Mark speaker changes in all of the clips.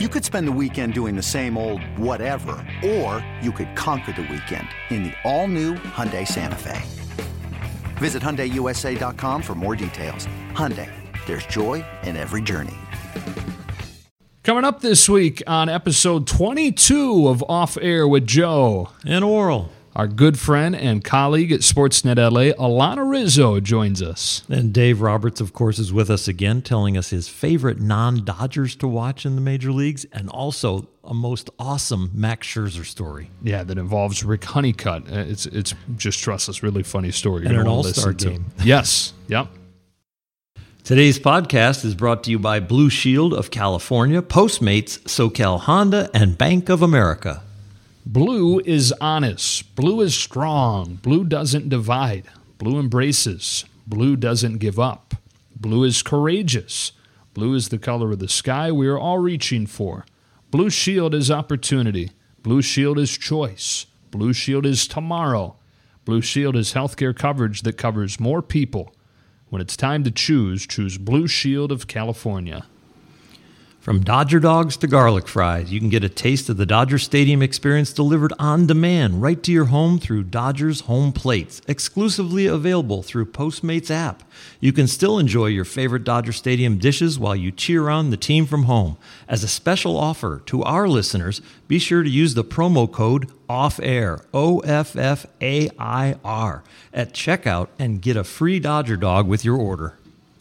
Speaker 1: You could spend the weekend doing the same old whatever, or you could conquer the weekend in the all-new Hyundai Santa Fe. Visit HyundaiUSA.com for more details. Hyundai, there's joy in every journey.
Speaker 2: Coming up this week on episode 22 of Off Air with Joe.
Speaker 3: And Orel.
Speaker 2: Our good friend and colleague at Sportsnet LA, Alana Rizzo, joins us.
Speaker 3: And Dave Roberts, of course, is with us again, telling us his favorite non Dodgers to watch in the major leagues and also a most awesome Max Scherzer story.
Speaker 2: Yeah, that involves Rick Honeycutt. Uh, It's it's just trust us, really funny story. You're
Speaker 3: And an all-star
Speaker 2: listen to.
Speaker 3: game.
Speaker 2: Yes. Yep.
Speaker 3: Today's podcast is brought to you by Blue Shield of California, Postmates, SoCal Honda, and Bank of America.
Speaker 2: Blue is honest. Blue is strong. Blue doesn't divide. Blue embraces. Blue doesn't give up. Blue is courageous. Blue is the color of the sky we are all reaching for. Blue Shield is opportunity. Blue Shield is choice. Blue Shield is tomorrow. Blue Shield is healthcare coverage that covers more people. When it's time to choose, choose Blue Shield of California.
Speaker 3: From Dodger dogs to garlic fries, you can get a taste of the Dodger Stadium experience delivered on demand right to your home through Dodger's Home Plates, exclusively available through Postmates app. You can still enjoy your favorite Dodger Stadium dishes while you cheer on the team from home. As a special offer to our listeners, be sure to use the promo code OFFAIR, O F F A I R, at checkout and get a free Dodger dog with your order.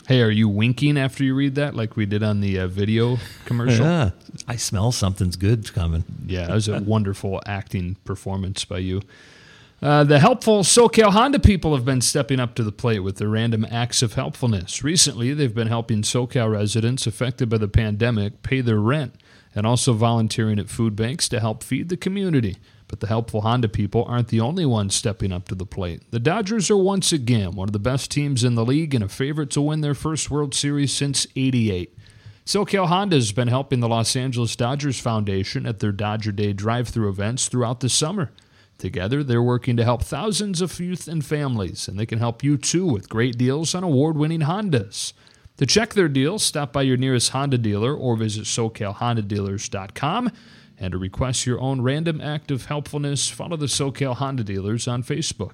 Speaker 2: Hey, are you winking after you read that like we did on the uh, video commercial?
Speaker 3: Yeah, I smell something's good coming.
Speaker 2: Yeah, that was a wonderful acting performance by you. Uh, the helpful SoCal Honda people have been stepping up to the plate with their random acts of helpfulness. Recently, they've been helping SoCal residents affected by the pandemic pay their rent and also volunteering at food banks to help feed the community. But the helpful Honda people aren't the only ones stepping up to the plate. The Dodgers are once again one of the best teams in the league and a favorite to win their first World Series since 88. SoCal Honda has been helping the Los Angeles Dodgers Foundation at their Dodger Day drive through events throughout the summer. Together, they're working to help thousands of youth and families, and they can help you too with great deals on award winning Hondas. To check their deals, stop by your nearest Honda dealer or visit SoCalHondaDealers.com. And to request your own random act of helpfulness, follow the SoCal Honda dealers on Facebook.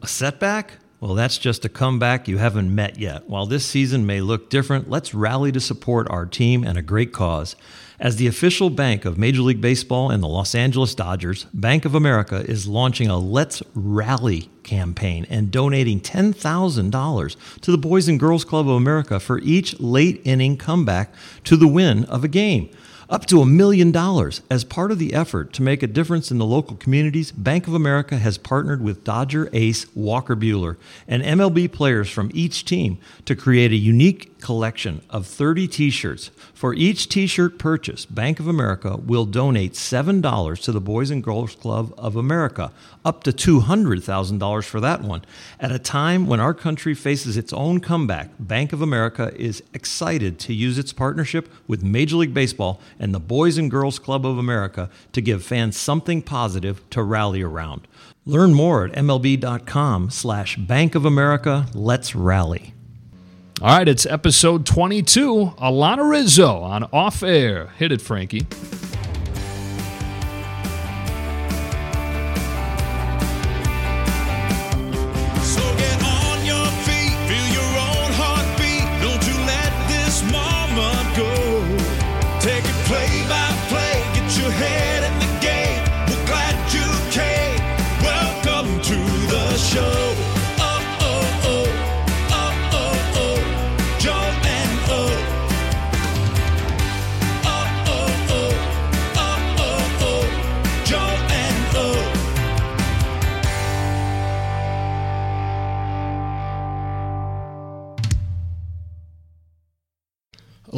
Speaker 3: A setback? Well, that's just a comeback you haven't met yet. While this season may look different, let's rally to support our team and a great cause. As the official bank of Major League Baseball and the Los Angeles Dodgers, Bank of America is launching a Let's Rally campaign and donating $10,000 to the Boys and Girls Club of America for each late inning comeback to the win of a game up to a million dollars. As part of the effort to make a difference in the local communities, Bank of America has partnered with Dodger ace Walker Buehler and MLB players from each team to create a unique collection of 30 t shirts. For each t shirt purchase, Bank of America will donate $7 to the Boys and Girls Club of America, up to $200,000 for that one. At a time when our country faces its own comeback, Bank of America is excited to use its partnership with Major League Baseball and the Boys and Girls Club of America to give fans something positive to rally around. Learn more at MLB.com slash Bank of America Let's Rally.
Speaker 2: All right, it's episode 22. Alana Rizzo on Off Air. Hit it, Frankie.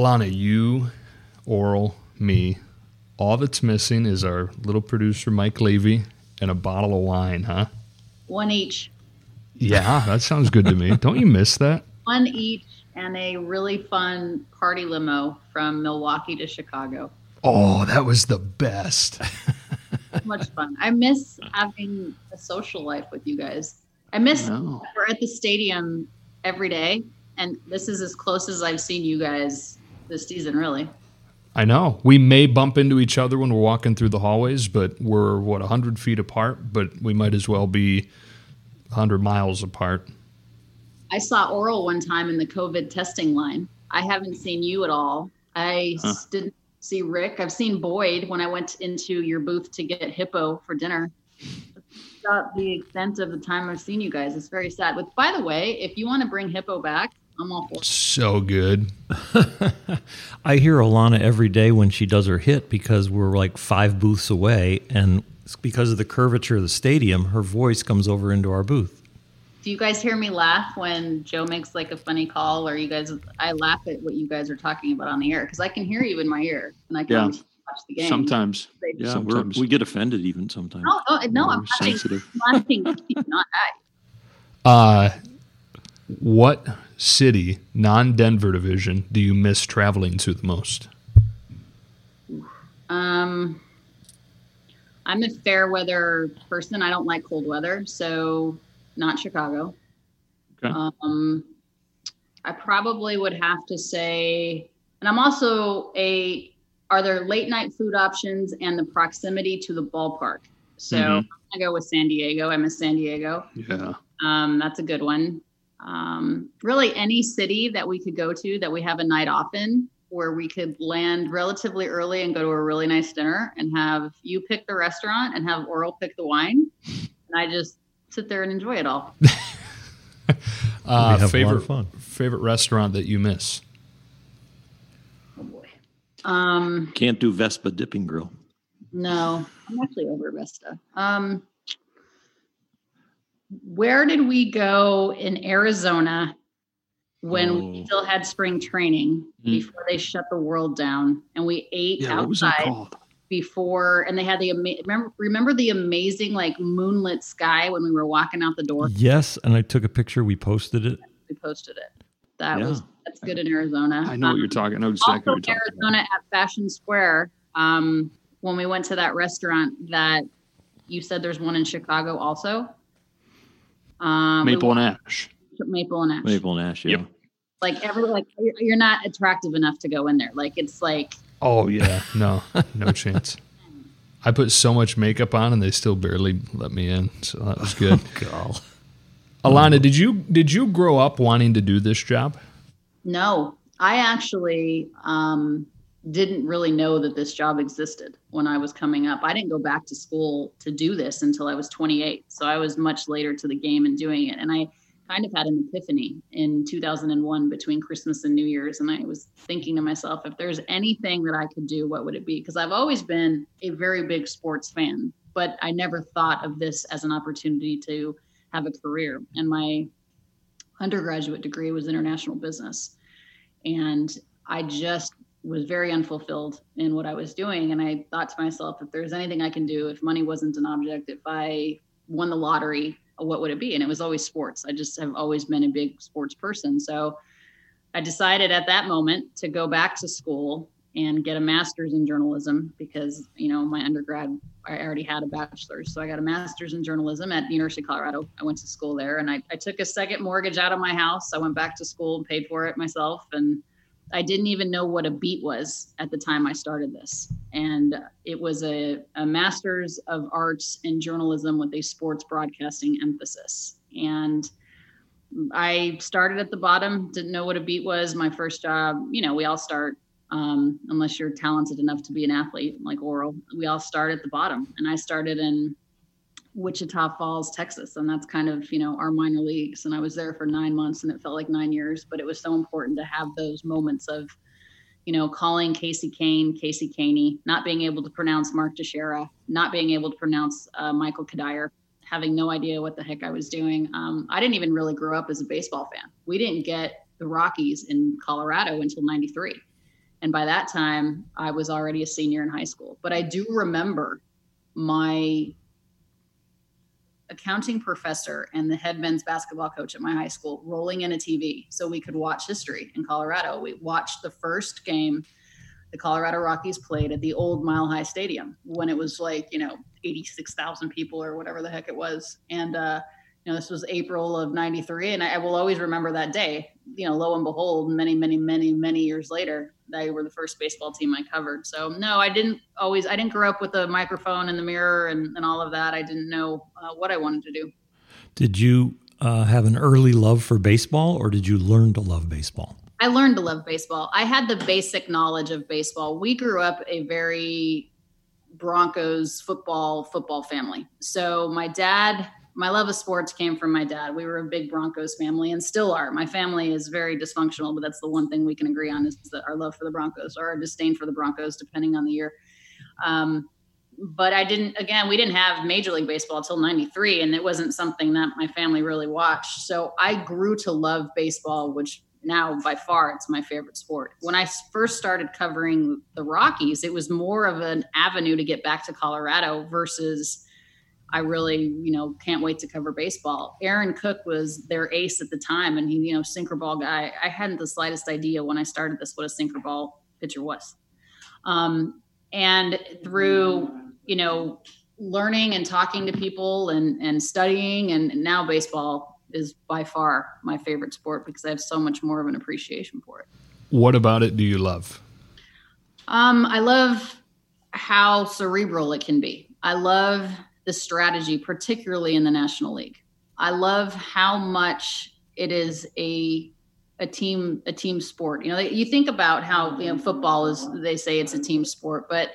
Speaker 2: Alana, you, Orel, me, all that's missing is our little producer, Mike Levy, and a bottle of wine, huh?
Speaker 4: One each.
Speaker 2: Yeah, that sounds good to me. Don't you miss that?
Speaker 4: One each and a really fun party limo from Milwaukee to Chicago.
Speaker 2: Oh, that was the best.
Speaker 4: So much fun. I miss having a social life with you guys. I miss
Speaker 2: know.
Speaker 4: we're at the stadium every day, and this is as close as I've seen you guys this season, really.
Speaker 2: I know. We may bump into each other when we're walking through the hallways, but we're, what, 100 feet apart? But we might as well be 100 miles apart.
Speaker 4: I saw Orel one time in the COVID testing line. I haven't seen you at all. I
Speaker 5: Huh.
Speaker 4: didn't see Rick. I've seen Boyd when I went into your booth to get Hippo for dinner. About the extent of the time I've seen you guys. It's very sad. But by the way, if you want to bring Hippo back, I'm all for it.
Speaker 2: So good.
Speaker 3: I hear Alana every day when she does her hit because we're like five booths away, and because of the curvature of the stadium, her voice comes over into our booth.
Speaker 4: Do you guys hear me laugh when Joe makes like a funny call, or you guys? I laugh at what you guys are talking about on the air because I can hear you in my ear and I can
Speaker 5: Yeah.
Speaker 4: watch the game.
Speaker 5: Sometimes,
Speaker 4: They-
Speaker 5: yeah,
Speaker 2: Sometimes.
Speaker 5: we're, we get offended even sometimes.
Speaker 4: No, oh, no, I'm
Speaker 5: We're
Speaker 4: laughing.
Speaker 5: sensitive.
Speaker 4: I'm laughing not at
Speaker 2: Uh, what city, non Denver division, do you miss traveling to the most?
Speaker 4: Um, I'm a fair weather person. I don't like cold weather, so not Chicago.
Speaker 5: Okay.
Speaker 4: Um, I probably would have to say, and I'm also a. Are there late night food options and the proximity to the ballpark? So
Speaker 5: Mhm.
Speaker 4: I go with San Diego. I miss San Diego.
Speaker 5: Yeah.
Speaker 4: Um, that's a good one. Um, really, any city that we could go to that we have a night off in, where we could land relatively early and go to a really nice dinner and have you pick the restaurant and have Orel pick the wine, and I just sit there and enjoy it all.
Speaker 2: Uh,
Speaker 3: We have a lot of
Speaker 2: favorite
Speaker 3: fun.
Speaker 2: favorite restaurant that you miss?
Speaker 4: Oh boy. Um,
Speaker 5: Can't do Vesta dipping grill.
Speaker 4: no, I'm actually over Vesta. Um, where did we go in Arizona when we
Speaker 5: Oh.
Speaker 4: still had spring training
Speaker 5: Mm.
Speaker 4: before they shut the world down and we ate
Speaker 5: Yeah, what was that
Speaker 4: outside
Speaker 5: called?
Speaker 4: before and they had the ama- remember remember the amazing like moonlit sky when we were walking out the door
Speaker 3: Yes, and I took a picture. We posted it.
Speaker 4: we posted it that
Speaker 5: Yeah.
Speaker 4: was that's good in arizona
Speaker 5: I know what
Speaker 4: Um,
Speaker 5: you're talking. I know exactly
Speaker 4: also
Speaker 5: what you're talking
Speaker 4: Arizona at Fashion Square. Um, when we went to that restaurant that you said there's one in Chicago also. Um,
Speaker 5: Maple and Ash.
Speaker 4: Maple and Ash.
Speaker 5: Maple and Ash. Yeah.
Speaker 2: Yep.
Speaker 4: Like every like you're, you're not attractive enough to go in there. Like it's like
Speaker 2: Oh yeah, no, no chance. I put so much makeup on, and they still barely let me in. So that was good.
Speaker 3: God.
Speaker 2: Alana, did you did you grow up wanting to do this job?
Speaker 4: no. I actually um, didn't really know that this job existed when I was coming up. I didn't go back to school to do this until I was 28. So I was much later to the game and doing it. And I kind of had an epiphany in 2001 between Christmas and New Year's. And I was thinking to myself, if there's anything that I could do, what would it be? Because I've always been a very big sports fan, but I never thought of this as an opportunity to have a career. And my undergraduate degree was international business. And I just was very unfulfilled in what I was doing. And I thought to myself, if there's anything I can do, if money wasn't an object, if I won the lottery, what would it be? And it was always sports. I just have always been a big sports person. So I decided at that moment to go back to school and get a master's in journalism because, you know, my undergrad, I already had a bachelor's. So I got a master's in journalism at the University of Colorado. I went to school there and I, I took a second mortgage out of my house. I went back to school and paid for it myself. And I didn't even know what a beat was at the time I started this. And it was a, a master's of arts in journalism with a sports broadcasting emphasis. And I started at the bottom, didn't know what a beat was. My first job, you know, we all start, um, unless you're talented enough to be an athlete like Orel, we all start at the bottom. And I started in Wichita Falls, Texas. And that's kind of, you know, our minor leagues. And I was there for nine months and it felt like nine years, but it was so important to have those moments of, you know, calling Casey Kane, Casey Caney, not being able to pronounce Mark Teixeira, not being able to pronounce uh, Michael Kadire, having no idea what the heck I was doing. Um, I didn't even really grow up as a baseball fan. We didn't get the Rockies in Colorado until 93. And by that time, I was already a senior in high school. But I do remember my accounting professor and the head men's basketball coach at my high school rolling in a TV so we could watch history in Colorado. We watched the first game the Colorado Rockies played at the old Mile High Stadium when it was like, you know, 86,000 people or whatever the heck it was. And, uh, you know, this was April of 93. And I, I will always remember that day, you know, lo and behold, many, many, many, many years later, they were the first baseball team I covered. So no, I didn't always. I didn't grow up with a microphone and the mirror and, and all of that. I didn't know uh, what I wanted to do.
Speaker 3: Did you uh, have an early love for baseball, or did you learn to love baseball?
Speaker 4: I learned to love baseball. I had the basic knowledge of baseball. We grew up a very Broncos football football family. So my dad, my love of sports came from my dad. We were a big Broncos family and still are. My family is very dysfunctional, but that's the one thing we can agree on is that our love for the Broncos or our disdain for the Broncos, depending on the year. Um, but I didn't, again, we didn't have Major League Baseball until 93, and it wasn't something that my family really watched. So I grew to love baseball, which now by far it's my favorite sport. When I first started covering the Rockies, it was more of an avenue to get back to Colorado versus I really, you know, can't wait to cover baseball. Aaron Cook was their ace at the time, and he, you know, sinker ball guy. I hadn't the slightest idea when I started this what a sinker ball pitcher was. Um, and through, you know, learning and talking to people and and studying, and now baseball is by far my favorite sport because I have so much more of an appreciation for it.
Speaker 2: What about it do you love?
Speaker 4: Um, I love how cerebral it can be. I love the strategy, particularly in the National League. I love how much it is a a team a team sport. You know, you think about how you know football is. They say it's a team sport, but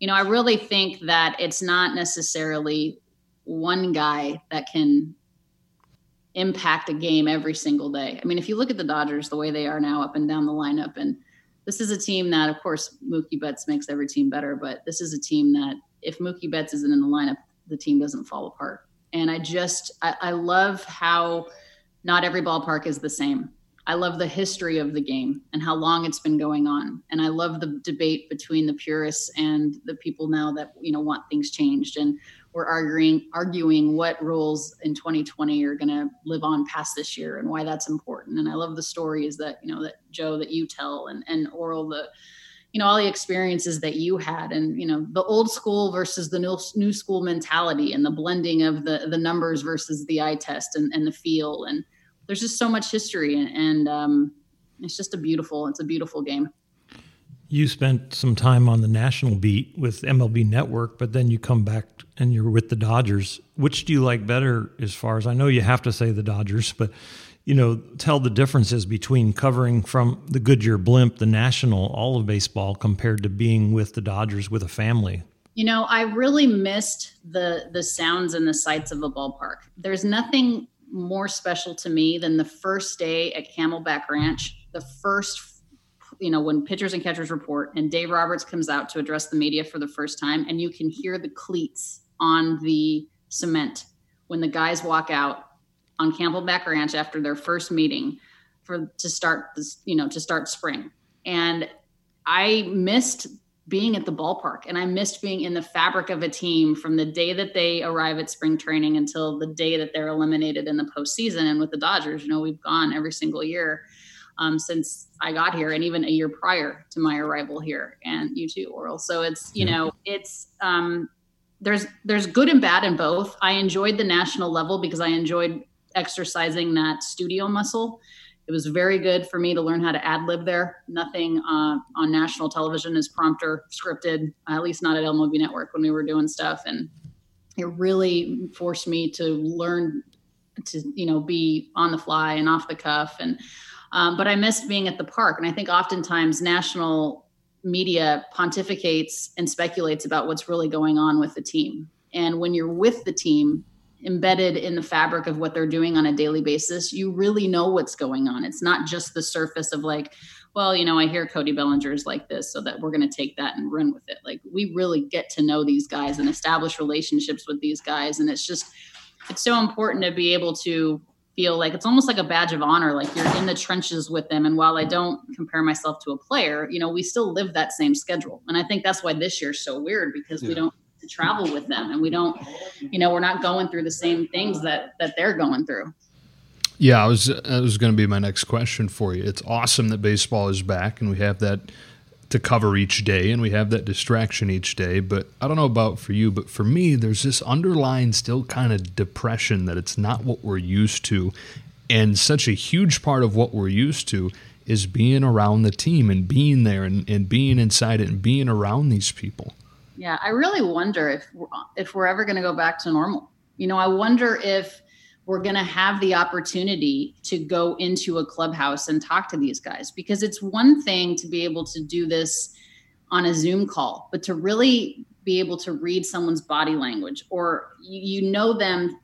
Speaker 4: you know, I really think that it's not necessarily one guy that can impact a game every single day. I mean, if you look at the Dodgers, the way they are now up and down the lineup, and this is a team that, of course, Mookie Betts makes every team better, but this is a team that if Mookie Betts isn't in the lineup, the team doesn't fall apart. And I just, I, I love how not every ballpark is the same. I love the history of the game and how long it's been going on. And I love the debate between the purists and the people now that, you know, want things changed. And we're arguing arguing what rules in 2020 are going to live on past this year and why that's important. And I love the stories that, you know, that Joe that you tell and and Orel the you know all the experiences that you had and you know the old school versus the new, new school mentality and the blending of the the numbers versus the eye test and, and the feel and there's just so much history and, and um, it's just a beautiful it's a beautiful game
Speaker 3: You spent some time on the national beat with MLB Network, but then you come back and you're with the Dodgers. Which do you like better as far as I know you have to say the Dodgers, but you know, tell the differences between covering from the Goodyear blimp, the national, all of baseball compared to being with the Dodgers with a family.
Speaker 4: You know, I really missed the the sounds and the sights of a ballpark. There's nothing more special to me than the first day at Camelback Ranch, the first you know, when pitchers and catchers report and Dave Roberts comes out to address the media for the first time and you can hear the cleats on the cement when the guys walk out on Camelback Ranch after their first meeting for to start this, you know, to start spring. And I missed being at the ballpark and I missed being in the fabric of a team from the day that they arrive at spring training until the day that they're eliminated in the postseason. And with the Dodgers, you know, we've gone every single year um, since I got here and even a year prior to my arrival here and you too, Orel. So it's, you know, it's, um, there's, there's good and bad in both. I enjoyed the national level because I enjoyed exercising that studio muscle. It was very good for me to learn how to ad lib there. Nothing uh, on national television is prompter scripted, at least not at MLB Network when we were doing stuff. And it really forced me to learn to, you know, be on the fly and off the cuff. And, um, but I missed being at the park. And I think oftentimes national media pontificates and speculates about what's really going on with the team. And when you're with the team, embedded in the fabric of what they're doing on a daily basis, you really know what's going on. It's not just the surface of like, well, you know, I hear Cody Bellinger's like this, so that we're going to take that and run with it. Like, we really get to know these guys and establish relationships with these guys. And it's just, it's so important to be able to feel like it's almost like a badge of honor like you're in the trenches with them and while i don't compare myself to a player you know we still live that same schedule and i think that's why this year's so weird because we don't to travel with them and we don't you know we're not going through the same things that that they're going through
Speaker 2: Yeah, I was uh, that was going to be my next question for you. It's awesome that baseball is back and we have that to cover each day and we have that distraction each day, but I don't know about for you, but for me there's this underlying still kind of depression that it's not what we're used to and such a huge part of what we're used to is being around the team and being there and, and being inside it and being around these people.
Speaker 4: Yeah, I really wonder if we're, if we're ever going to go back to normal. You know, I wonder if we're going to have the opportunity to go into a clubhouse and talk to these guys because it's one thing to be able to do this on a Zoom call, but to really be able to read someone's body language or you, you know them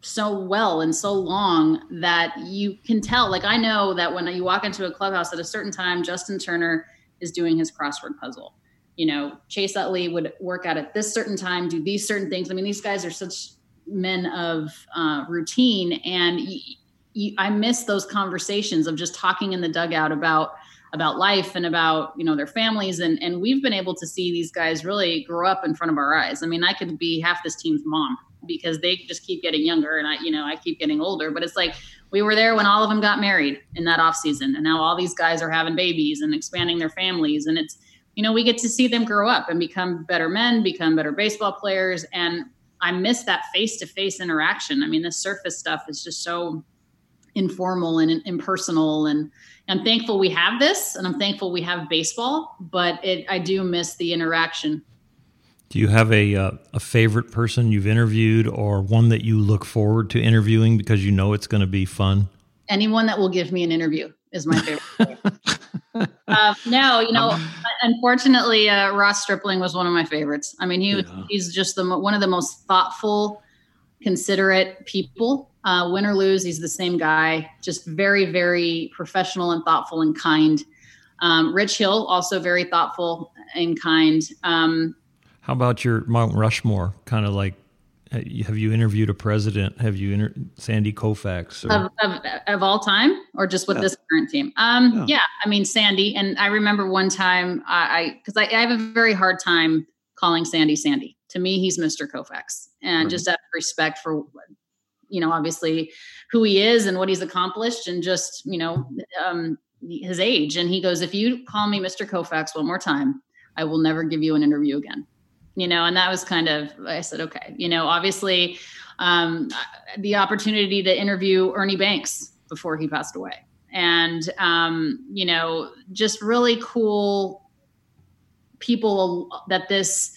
Speaker 4: so well and so long that you can tell. Like I know that when you walk into a clubhouse at a certain time, Justin Turner is doing his crossword puzzle. You know, Chase Utley would work out at this certain time, do these certain things. I mean, these guys are such men of uh, routine, and y- y- I miss those conversations of just talking in the dugout about about life and about you know their families and and we've been able to see these guys really grow up in front of our eyes i mean i could be half this team's mom because they just keep getting younger and i you know i keep getting older but it's like we were there when all of them got married in that off season and now all these guys are having babies and expanding their families and it's you know we get to see them grow up and become better men become better baseball players and i miss that face to face interaction i mean the surface stuff is just so informal and impersonal and I'm thankful we have this and I'm thankful we have baseball, but it, I do miss the interaction.
Speaker 3: Do you have a uh, a favorite person you've interviewed or one that you look forward to interviewing because you know it's going to be fun?
Speaker 4: Anyone that will give me an interview is my favorite. uh, no, you know, unfortunately, uh, Ross Stripling was one of my favorites. I mean, he yeah. he's just the one of the most thoughtful, considerate people uh, win or lose, he's the same guy, just very, very professional and thoughtful and kind. Um, Rich Hill, also very thoughtful and kind. Um,
Speaker 3: How about your Mount Rushmore? Kind of like, have you interviewed a president? Have you inter- Sandy Koufax?
Speaker 4: Of, of, of, all time, or just with yeah. this current team? Um, yeah. yeah. I mean Sandy, and I remember one time I because I, I, I have a very hard time calling Sandy Sandy. To me, he's Mr. Koufax, and right. just out of respect for you know, obviously who he is and what he's accomplished and just, you know, um, his age. And he goes, if you call me Mr. Koufax one more time, I will never give you an interview again. You know, and that was kind of, I said, okay, you know, obviously um, the opportunity to interview Ernie Banks before he passed away. And, um, you know, just really cool people that this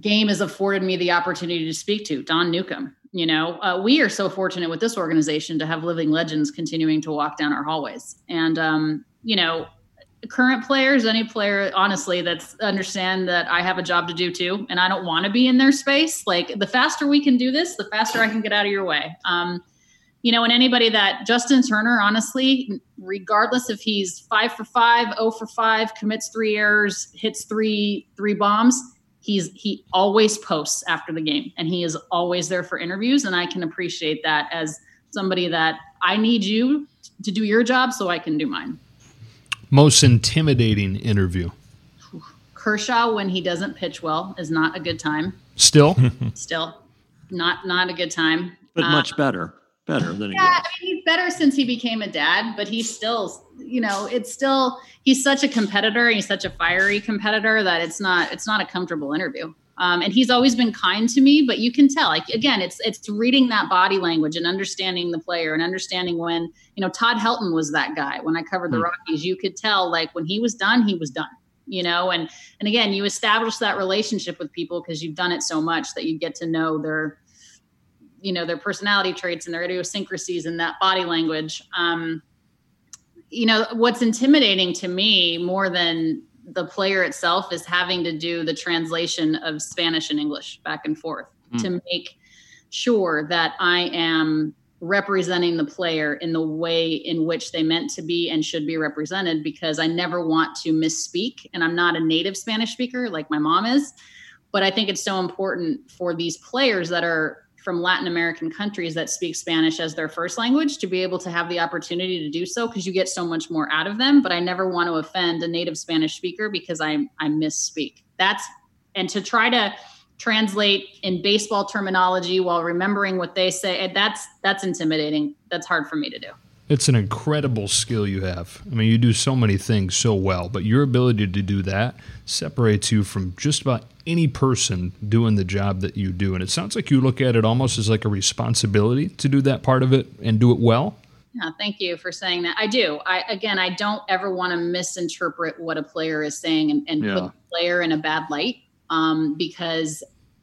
Speaker 4: game has afforded me the opportunity to speak to. Don Newcombe, you know uh, we are so fortunate with this organization to have living legends continuing to walk down our hallways and um, you know current players any player honestly that's understand that i have a job to do too and i don't want to be in their space like the faster we can do this the faster i can get out of your way. Um, you know and anybody that justin turner honestly regardless if he's five for five oh for five commits three errors hits three three bombs he's he always posts after the game and he is always there for interviews and i can appreciate that as somebody that i need you to do your job so i can do mine
Speaker 2: most intimidating interview?
Speaker 4: Kershaw when he doesn't pitch well is not a good time.
Speaker 2: Still?
Speaker 4: Still. Not not a good time.
Speaker 5: But much uh, better. Better than
Speaker 4: yeah, I mean, he's better since he became a dad, but he's still, you know, it's still he's such a competitor. He's such a fiery competitor that it's not it's not a comfortable interview. Um, and he's always been kind to me, but you can tell. Like again, it's it's reading that body language and understanding the player and understanding when you know Todd Helton was that guy when I covered the hmm. Rockies. You could tell like when he was done, he was done. You know, and and again, you establish that relationship with people because you've done it so much that you get to know their you know their personality traits and their idiosyncrasies and that body language um, you know what's intimidating to me more than the player itself is having to do the translation of spanish and english back and forth mm. to make sure that i am representing the player in the way in which they meant to be and should be represented because i never want to misspeak and i'm not a native spanish speaker like my mom is but i think it's so important for these players that are from Latin American countries that speak Spanish as their first language to be able to have the opportunity to do so because you get so much more out of them. But I never want to offend a native Spanish speaker because I I misspeak. That's and to try to translate in baseball terminology while remembering what they say that's that's intimidating. That's hard for me to do.
Speaker 2: It's an incredible skill you have. I mean, you do so many things so well, but your ability to do that separates you from just about any person doing the job that you do. And it sounds like you look at it almost as like a responsibility to do that part of it and do it well.
Speaker 4: Yeah, thank you for saying that. I do. I again, I don't ever want to misinterpret what a player is saying and, and
Speaker 2: Yeah.
Speaker 4: put the player in a bad light um, because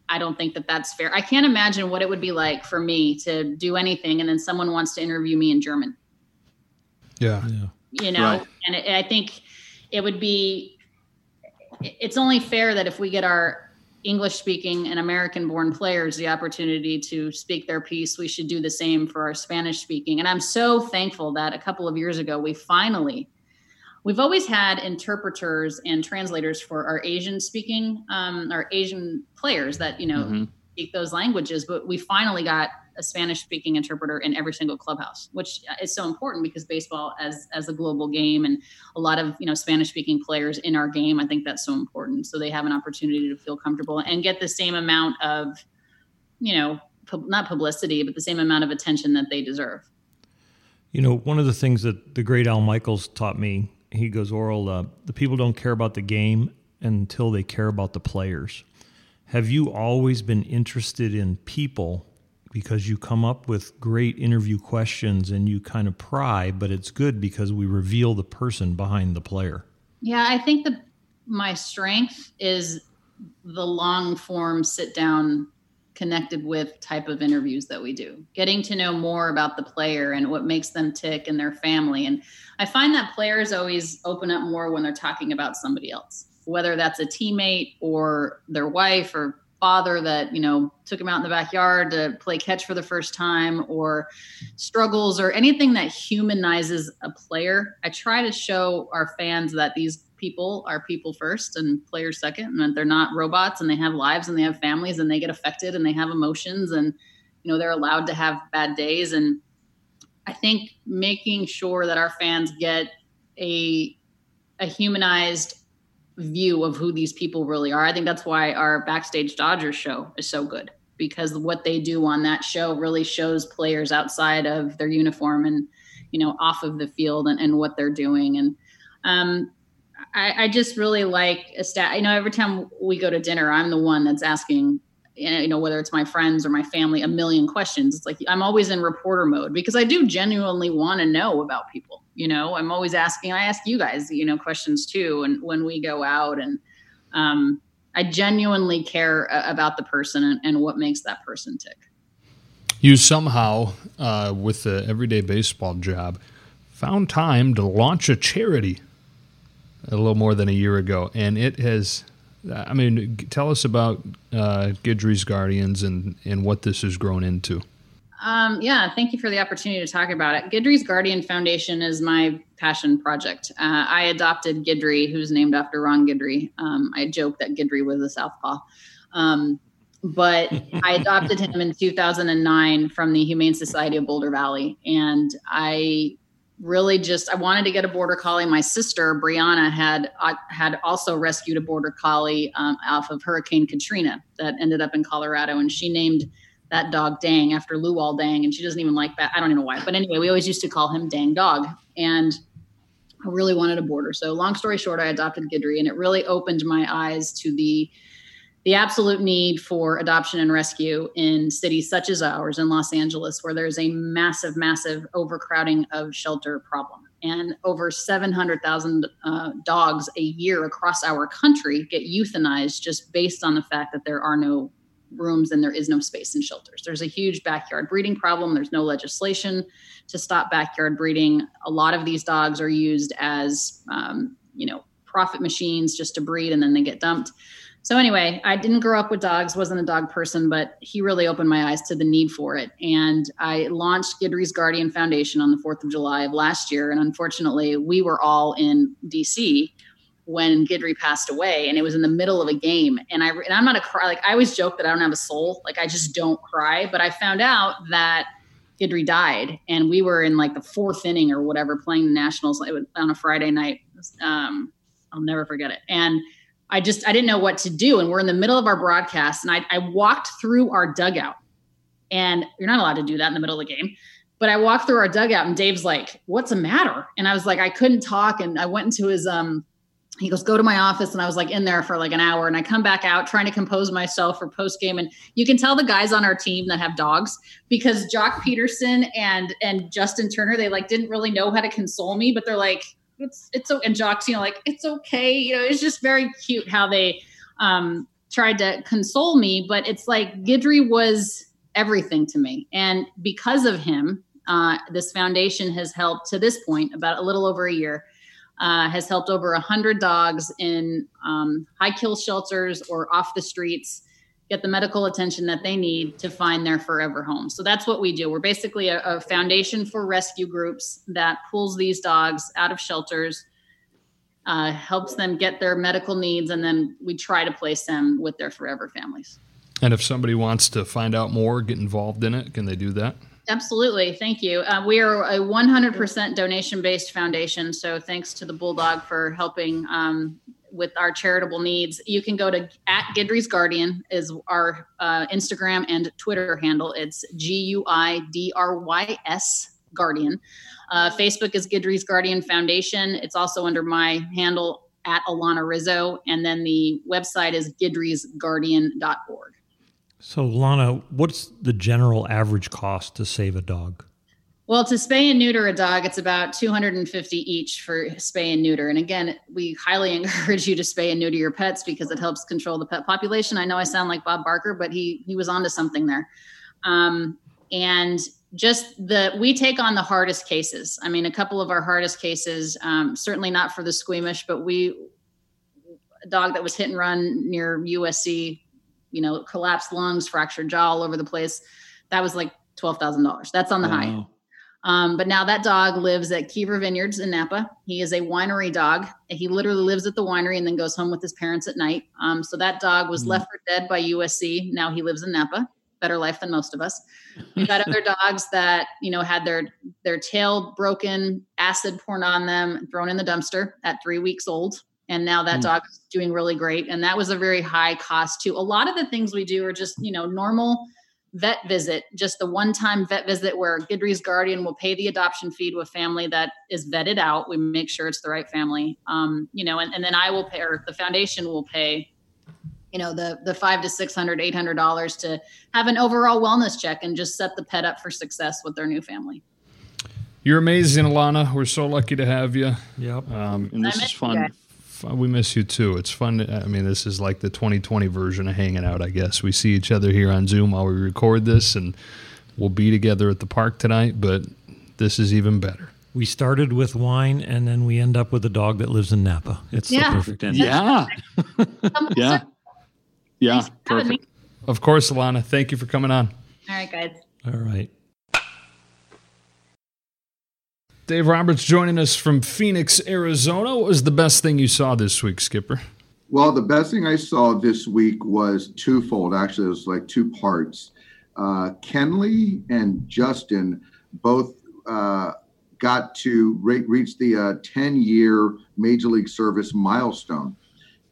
Speaker 4: I don't think that that's fair. I can't imagine what it would be like for me to do anything and then someone wants to interview me in German.
Speaker 2: Yeah.
Speaker 4: you know
Speaker 2: Right.
Speaker 4: and it, i think it would be it's only fair that if we get our english speaking and american born players the opportunity to speak their piece we should do the same for our spanish speaking and i'm so thankful that a couple of years ago we finally we've always had interpreters and translators for our asian speaking um, our asian players that you know
Speaker 2: Mhm.
Speaker 4: speak those languages but we finally got a spanish speaking interpreter in every single clubhouse which is so important because baseball as as a global game and a lot of you know spanish speaking players in our game i think that's so important so they have an opportunity to feel comfortable and get the same amount of you know not publicity but the same amount of attention that they deserve
Speaker 3: You know, one of the things that the great Al Michaels taught me, he goes, Orel, uh, the people don't care about the game until they care about the players. Have you always been interested in people because you come up with great interview questions and you kind of pry, but it's good because we reveal the person behind the player?
Speaker 4: Yeah, I think that my strength is the long form sit down connected with type of interviews that we do. Getting to know more about the player and what makes them tick and their family. And I find that players always open up more when they're talking about somebody else, whether that's a teammate or their wife or father that, you know, took him out in the backyard to play catch for the first time or struggles or anything that humanizes a player. I try to show our fans that these people are people first and players second, and that they're not robots and they have lives and they have families and they get affected and they have emotions and you know they're allowed to have bad days. And I think making sure that our fans get a a humanized view of who these people really are. I think that's why our backstage Dodgers show is so good because what they do on that show really shows players outside of their uniform and you know off of the field and, and what they're doing and um, I, I just really like a stat. You know, every time we go to dinner, I'm the one that's asking, you know, whether it's my friends or my family, a million questions. It's like I'm always in reporter mode because I do genuinely want to know about people. You know, I'm always asking. I ask you guys, you know, questions too, and when we go out, and um, I genuinely care about the person and, and what makes that person tick.
Speaker 2: You somehow, uh, with the everyday baseball job, found time to launch a charity a little more than a year ago, and it has. I mean, tell us about uh, Guardians and and what this has grown into.
Speaker 4: Um, yeah, thank you for the opportunity to talk about it. Guidry's Guardian Foundation is my passion project. Uh, I adopted Guidry, who's named after Ron Guidry. Um, I joke that Guidry was a southpaw. Um, but I adopted him in 2009 from the Humane Society of Boulder Valley. And I really just, I wanted to get a border collie. My sister, Brianna, had, uh, had also rescued a border collie um, off of Hurricane Katrina that ended up in Colorado. And she named that dog Dang after Luol Deng, and she doesn't even like that. I don't even know why, but anyway, we always used to call him Dang Dog, and I really wanted a border. So, long story short, I adopted Guidry, and it really opened my eyes to the the absolute need for adoption and rescue in cities such as ours in Los Angeles, where there's a massive, massive overcrowding of shelter problem. And over 700,000 uh, dogs a year across our country get euthanized just based on the fact that there are no rooms and there is no space in shelters. There's a huge backyard breeding problem. There's no legislation to stop backyard breeding. A lot of these dogs are used as, um, you know, profit machines just to breed and then they get dumped. So anyway, I didn't grow up with dogs, wasn't a dog person, but he really opened my eyes to the need for it. And I launched Guidry's Guardian Foundation on the 4th of July of last year. And unfortunately, we were all in DC when Guidry passed away, and it was in the middle of a game. And I and I'm not a cry like I always joke that I don't have a soul, like I just don't cry. But I found out that Guidry died, and we were in like the fourth inning or whatever, playing the Nationals on a Friday night. Um, I'll never forget it. And I just I didn't know what to do, and we're in the middle of our broadcast, and I, I walked through our dugout, and you're not allowed to do that in the middle of the game. But I walked through our dugout, and Dave's like, "What's the matter?" And I was like, I couldn't talk, and I went into his um he goes, go to my office. And I was like in there for like an hour and I come back out trying to compose myself for post game. And you can tell the guys on our team that have dogs because Joc Pederson and, and Justin Turner, they like didn't really know how to console me, but they're like, it's, it's so, and Joc's, you know, like, it's okay. You know, it's just very cute how they, um, tried to console me, but it's like Guidry was everything to me. And because of him, uh, this foundation has helped to this point about a little over a year uh, has helped over 100 dogs in um, high kill shelters or off the streets get the medical attention that they need to find their forever home. So that's what we do. We're basically a, a foundation for rescue groups that pulls these dogs out of shelters, uh, helps them get their medical needs, and then we try to place them with their forever families.
Speaker 2: And if somebody wants to find out more, get involved in it, can they do that?
Speaker 4: Absolutely. Thank you. Uh, we are a 100% donation based foundation. So thanks to the Bulldog for helping um, with our charitable needs. You can go to at Guidry's Guardian is our uh, Instagram and Twitter handle. It's G U I D R Y S Guardian. Uh, Facebook is Guidry's Guardian Foundation. It's also under my handle at Alana Rizzo. And then the website is guidrysguardian.org.
Speaker 3: So, Lana, what's the general average cost to save a dog?
Speaker 4: Well, to spay and neuter a dog, it's about 250 each for spay and neuter. And again, we highly encourage you to spay and neuter your pets because it helps control the pet population. I know I sound like Bob Barker, but he he was onto something there. Um, and just the we take on the hardest cases. I mean, a couple of our hardest cases, um, certainly not for the squeamish, but we a dog that was hit and run near USC you know, collapsed lungs, fractured jaw all over the place. That was like twelve thousand dollars. That's on the wow. high. Um, but now that dog lives at Keever Vineyards in Napa. He is a winery dog. He literally lives at the winery and then goes home with his parents at night. Um, so that dog was mm left for dead by USC. Now he lives in Napa. Better life than most of us. We've got other dogs that you know had their their tail broken, acid poured on them, thrown in the dumpster at three weeks old and now that mm. dog is doing really great. And that was a very high cost too. A lot of the things we do are just you know normal vet visit just the one time vet visit where Guidry's guardian will pay the adoption fee to a family that is vetted out. We make sure it's the right family. Um, you know and, and then i will pay or the foundation will pay you know the the five to six hundred eight hundred dollars to have an overall wellness check and just set the pet up for success with their new family.
Speaker 2: You're amazing alana. We're so lucky to have you.
Speaker 3: Yep.
Speaker 2: Um, and this is fun we miss you too. It's fun. I mean, this is like the 2020 version of hanging out. I guess we see each other here on Zoom while we record this, and we'll be together at the park tonight. But this is even better.
Speaker 3: We started with wine, and then we end up with a dog that lives in Napa. It's yeah. the perfect end.
Speaker 5: Yeah, yeah, yeah. Perfect.
Speaker 2: Of course, Alana. Thank you for coming on.
Speaker 4: All right, guys.
Speaker 3: All right.
Speaker 2: Dave Roberts joining us from Phoenix, Arizona. What was the best thing you saw this week, Skipper?
Speaker 6: Well, the best thing I saw this week was twofold. Actually, it was like two parts. Uh, Kenley and Justin both uh, got to re- reach the 10 uh, year Major League Service milestone.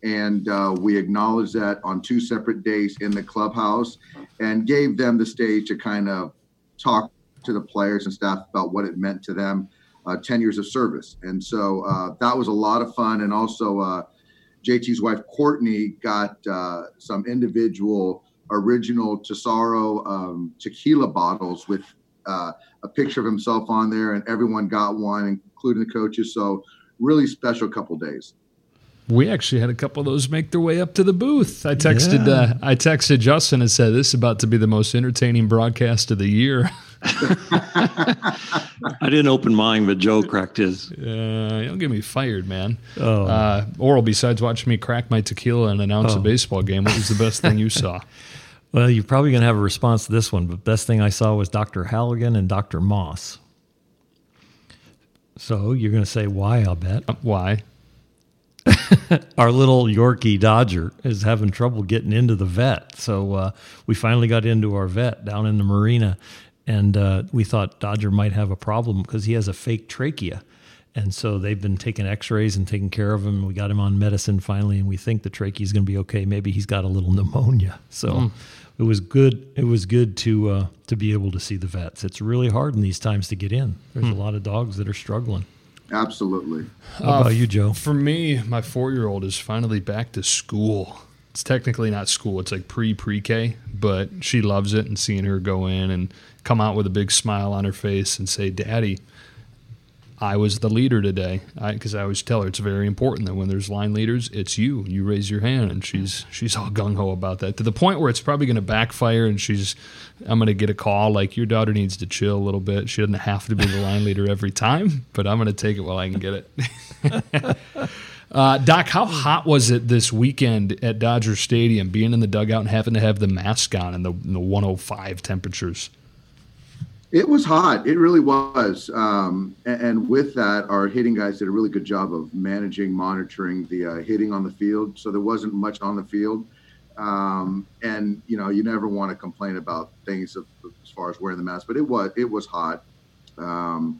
Speaker 6: And uh, we acknowledged that on two separate days in the clubhouse and gave them the stage to kind of talk to the players and staff about what it meant to them uh, 10 years of service. And so uh, that was a lot of fun. And also, uh, JT's wife, Courtney, got uh, some individual original Tesoro um, tequila bottles with uh, a picture of himself on there, and everyone got one, including the coaches. So, really special couple days.
Speaker 2: We actually had a couple of those make their way up to the booth. I texted, yeah. uh, I texted Justin and said, "This is about to be the most entertaining broadcast of the year."
Speaker 5: I didn't open mine, but Joe cracked his.
Speaker 2: Uh, you'll get me fired, man. Oh. Uh, Orel, besides watching me crack my tequila and announce oh. a baseball game, what was the best thing you saw?
Speaker 3: Well, you're probably going to have a response to this one, but best thing I saw was Dr. Halligan and Dr. Moss. So you're going to say why? I'll bet.
Speaker 2: Uh, why?
Speaker 3: Our little Yorkie Dodger is having trouble getting into the vet. So uh, we finally got into our vet down in the marina, and uh, we thought Dodger might have a problem because he has a fake trachea. And so they've been taking X-rays and taking care of him. We got him on medicine finally, and we think the trachea is going to be okay. Maybe he's got a little pneumonia. So mm. it was good. It was good to uh, to be able to see the vets. It's really hard in these times to get in. There's mm. a lot of dogs that are struggling.
Speaker 6: Absolutely.
Speaker 3: How about you, Joe?
Speaker 2: For me, my four year old is finally back to school. It's technically not school, it's like pre pre K, but she loves it and seeing her go in and come out with a big smile on her face and say, Daddy, I was the leader today. Because I, I, always tell her it's very important that when there's line leaders, it's you. You raise your hand, and she's she's all gung ho about that to the point where it's probably going to backfire. And she's, I'm going to get a call like your daughter needs to chill a little bit. She doesn't have to be the line leader every time, but I'm going to take it while I can get it. uh, Doc, how hot was it this weekend at Dodger Stadium, being in the dugout and having to have the mask on in the, the 105 temperatures?
Speaker 6: It was hot. It really was. Um, and, and, with that, our hitting guys did a really good job of managing, monitoring the uh, hitting on the field. So there wasn't much on the field. Um, and you know, you never want to complain about things of, as far as wearing the mask, but it was it was hot. Um,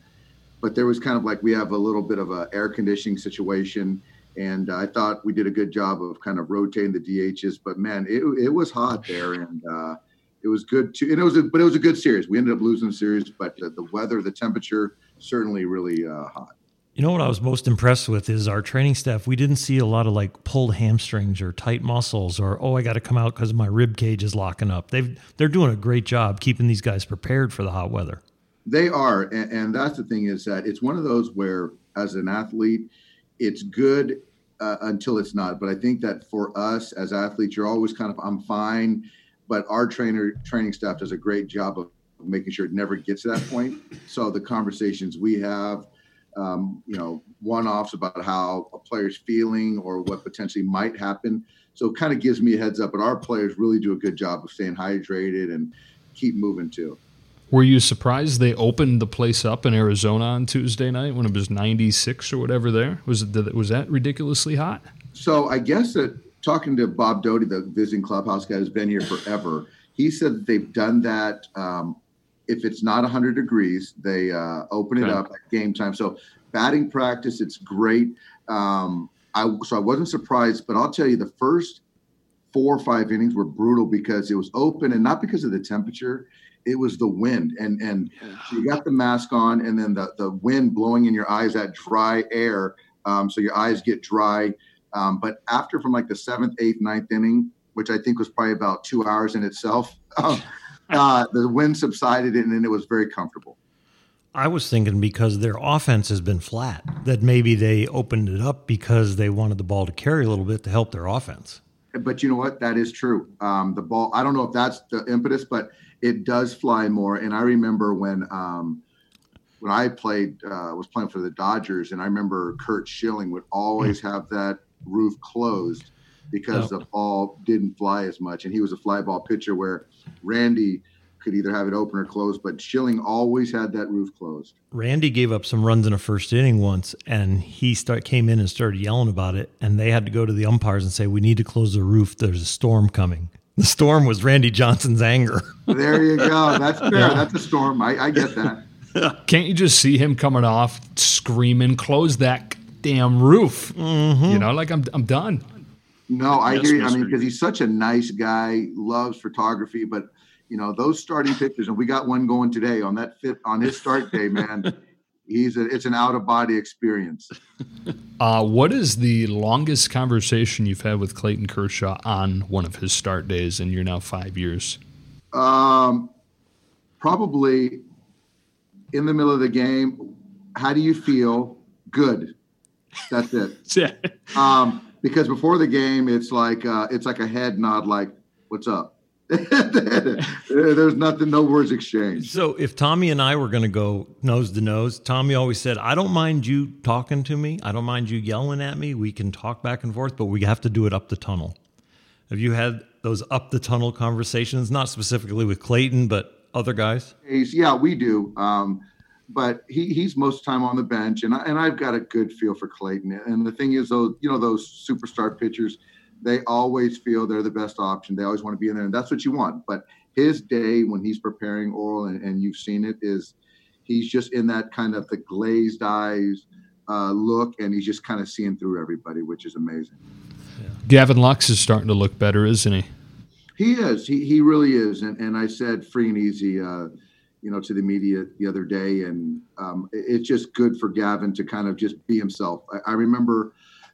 Speaker 6: but there was kind of like we have a little bit of a air conditioning situation, and I thought we did a good job of kind of rotating the DHs. But man, it, it was hot there, and uh, it was good too. And it was, a, but it was a good series. We ended up losing the series, but the, the weather, the temperature, certainly really uh, hot.
Speaker 3: You know what I was most impressed with is our training staff. We didn't see a lot of like pulled hamstrings or tight muscles or oh I got to come out because my rib cage is locking up. They they're doing a great job keeping these guys prepared for the hot weather.
Speaker 6: They are, and, and that's the thing is that it's one of those where as an athlete, it's good uh, until it's not. But I think that for us as athletes, you're always kind of I'm fine but our trainer training staff does a great job of making sure it never gets to that point. So the conversations we have, um, you know, one-offs about how a player's feeling or what potentially might happen. So it kind of gives me a heads up. But our players really do a good job of staying hydrated and keep moving too.
Speaker 2: Were you surprised they opened the place up in Arizona on Tuesday night when it was 96 or whatever there? Was it was that ridiculously hot?
Speaker 6: So I guess that talking to Bob Doty, the visiting clubhouse guy who's been here forever, he said that they've done that. Um, if it's not 100 degrees, they uh, open it up at game time. So batting practice, it's great. Um, I so I wasn't surprised, but I'll tell you the first four or five innings were brutal because it was open and not because of the temperature. It was the wind, and and you got the mask on, and then the the wind blowing in your eyes, that dry air, um, so your eyes get dry. Um, but after from like the seventh, eighth, ninth inning, which I think was probably about two hours in itself, uh, uh, the wind subsided and then it was very comfortable.
Speaker 3: I was thinking because their offense has been flat, that maybe they opened it up because they wanted the ball to carry a little bit to help their offense.
Speaker 6: But you know what? That is true. Um, the ball, I don't know if that's the impetus, but it does fly more. And I remember when um, when I played, uh, was playing for the Dodgers, and I remember Curt Schilling would always mm. have that roof closed because the ball didn't fly as much. And he was a fly ball pitcher where Randy could either have it open or closed, but Schilling always had that roof closed.
Speaker 3: Randy gave up some runs in a first inning once, and he start came in and started yelling about it, and they had to go to the umpires and say, "We need to close the roof. There's a storm coming." The storm was Randy Johnson's anger.
Speaker 6: there you go. That's fair. Yeah. That's a storm. I, I get that.
Speaker 2: Can't you just see him coming off screaming, "Close that damn roof. Mm-hmm. You know, like I'm I'm done.
Speaker 6: No, I yes, hear you. I mean, because he's such a nice guy, loves photography, but you know those starting pictures, and we got one going today on that fit on his start day, man. he's a, it's an out of body experience.
Speaker 2: Uh, what is the longest conversation you've had with Clayton Kershaw on one of his start days, and you're now five years?
Speaker 6: Um, probably in the middle of the game. How do you feel? Good. That's it. um, because before the game, it's like uh, it's like a head nod, like "What's up." There's nothing, no words exchanged.
Speaker 3: So if Tommy and I were going to go nose to nose, Tommy always said, "I don't mind you talking to me. I don't mind you yelling at me. We can talk back and forth, but we have to do it up the tunnel." Have you had those up the tunnel conversations? Not specifically with Clayton, but other guys.
Speaker 6: Yeah, we do. Um, but he, he's most time on the bench, and I, and I've got a good feel for Clayton. And the thing is, though, you know, those superstar pitchers, they always feel they're the best option. They always want to be in there, and that's what you want. But his day when he's preparing Orel, and, and you've seen it, is he's just in that kind of the glazed eyes uh, look, and he's just kind of seeing through everybody, which is amazing.
Speaker 2: Yeah. Gavin Lux is starting to look better, isn't he?
Speaker 6: He is. He he really is. And and I said free and easy. Uh, you know, to the media the other day, and um, it's just good for Gavin to kind of just be himself. I, I remember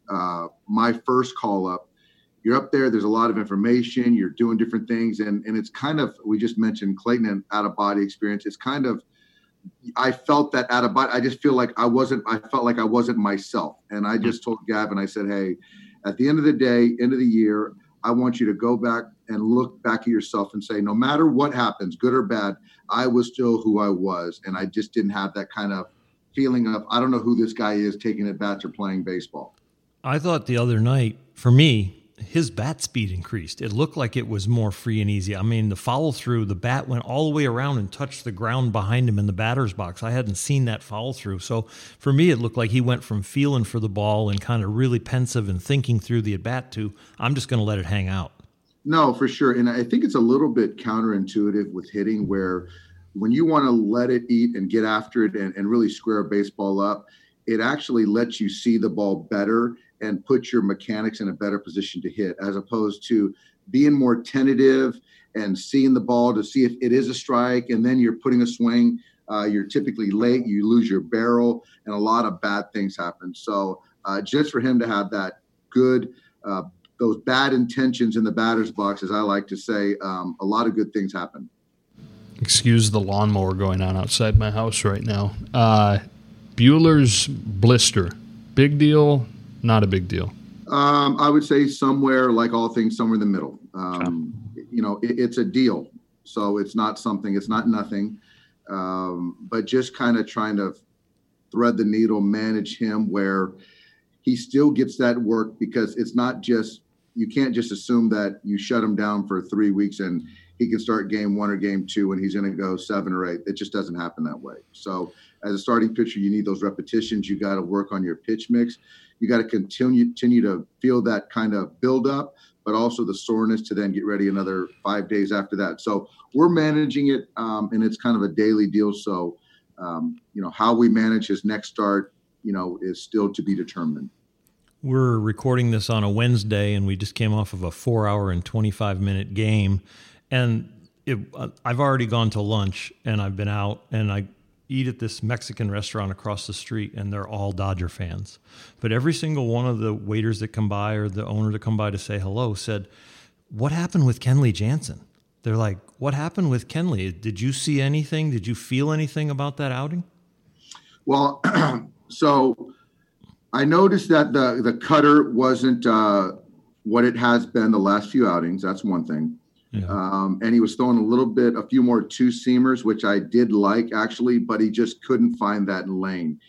Speaker 6: uh, my first call up. You're up there. There's a lot of information. You're doing different things, and and it's kind of we just mentioned Clayton and out of body experience. It's kind of I felt that out of body. I just feel like I wasn't. I felt like I wasn't myself, and I just told Gavin. I said, "Hey, at the end of the day, end of the year, I want you to go back and look back at yourself and say, no matter what happens, good or bad, I was still who I was. And I just didn't have that kind of feeling of, I don't know who this guy is taking at bats or playing baseball.
Speaker 3: I thought the other night, for me, his bat speed increased. It looked like it was more free and easy. I mean, the follow through, the bat went all the way around and touched the ground behind him in the batter's box. I hadn't seen that follow through. So for me, it looked like he went from feeling for the ball and kind of really pensive and thinking through the at bat to, I'm just going to let it hang out.
Speaker 6: No, for sure. And I think it's a little bit counterintuitive with hitting where when you want to let it eat and get after it and, and really square a baseball up, it actually lets you see the ball better and put your mechanics in a better position to hit as opposed to being more tentative and seeing the ball to see if it is a strike and then you're putting a swing uh, you're typically late you lose your barrel and a lot of bad things happen. So uh, just for him to have that good uh, those bad intentions in the batter's box as i like to say um, a lot of good things happen.
Speaker 2: Excuse the lawnmower going on outside my house right now. Uh, Buehler's blister. Big deal not a big deal?
Speaker 6: Um, I would say somewhere, like all things, somewhere in the middle. Um, okay. You know, it, it's a deal, so it's not something. It's not nothing, um, but just kind of trying to thread the needle, manage him where he still gets that work because it's not just you can't just assume that you shut him down for three weeks and he can start game one or game two and he's going to go seven or eight. It just doesn't happen that way. So as a starting pitcher, you need those repetitions. You got to work on your pitch mix you got to continue continue to feel that kind of build up, but also the soreness to then get ready another five days after that. So we're managing it, um, and it's kind of a daily deal. So um, you know how we manage his next start, you know, is still to be determined.
Speaker 3: We're recording this on a Wednesday, and we just came off of a four-hour and twenty-five minute game, and it, uh, I've already gone to lunch, and I've been out, and I eat at this Mexican restaurant across the street, and they're all Dodger fans. But every single one of the waiters that come by or the owner that come by to say hello said, "What happened with Kenley Jansen?" They're like, "What happened with Kenley? Did you see anything? Did you feel anything about that outing?"
Speaker 6: Well, so I noticed that the the cutter wasn't uh, what it has been the last few outings. That's one thing. Yeah. Um, and he was throwing a little bit, a few more two seamers, which I did like actually, but he just couldn't find that lane.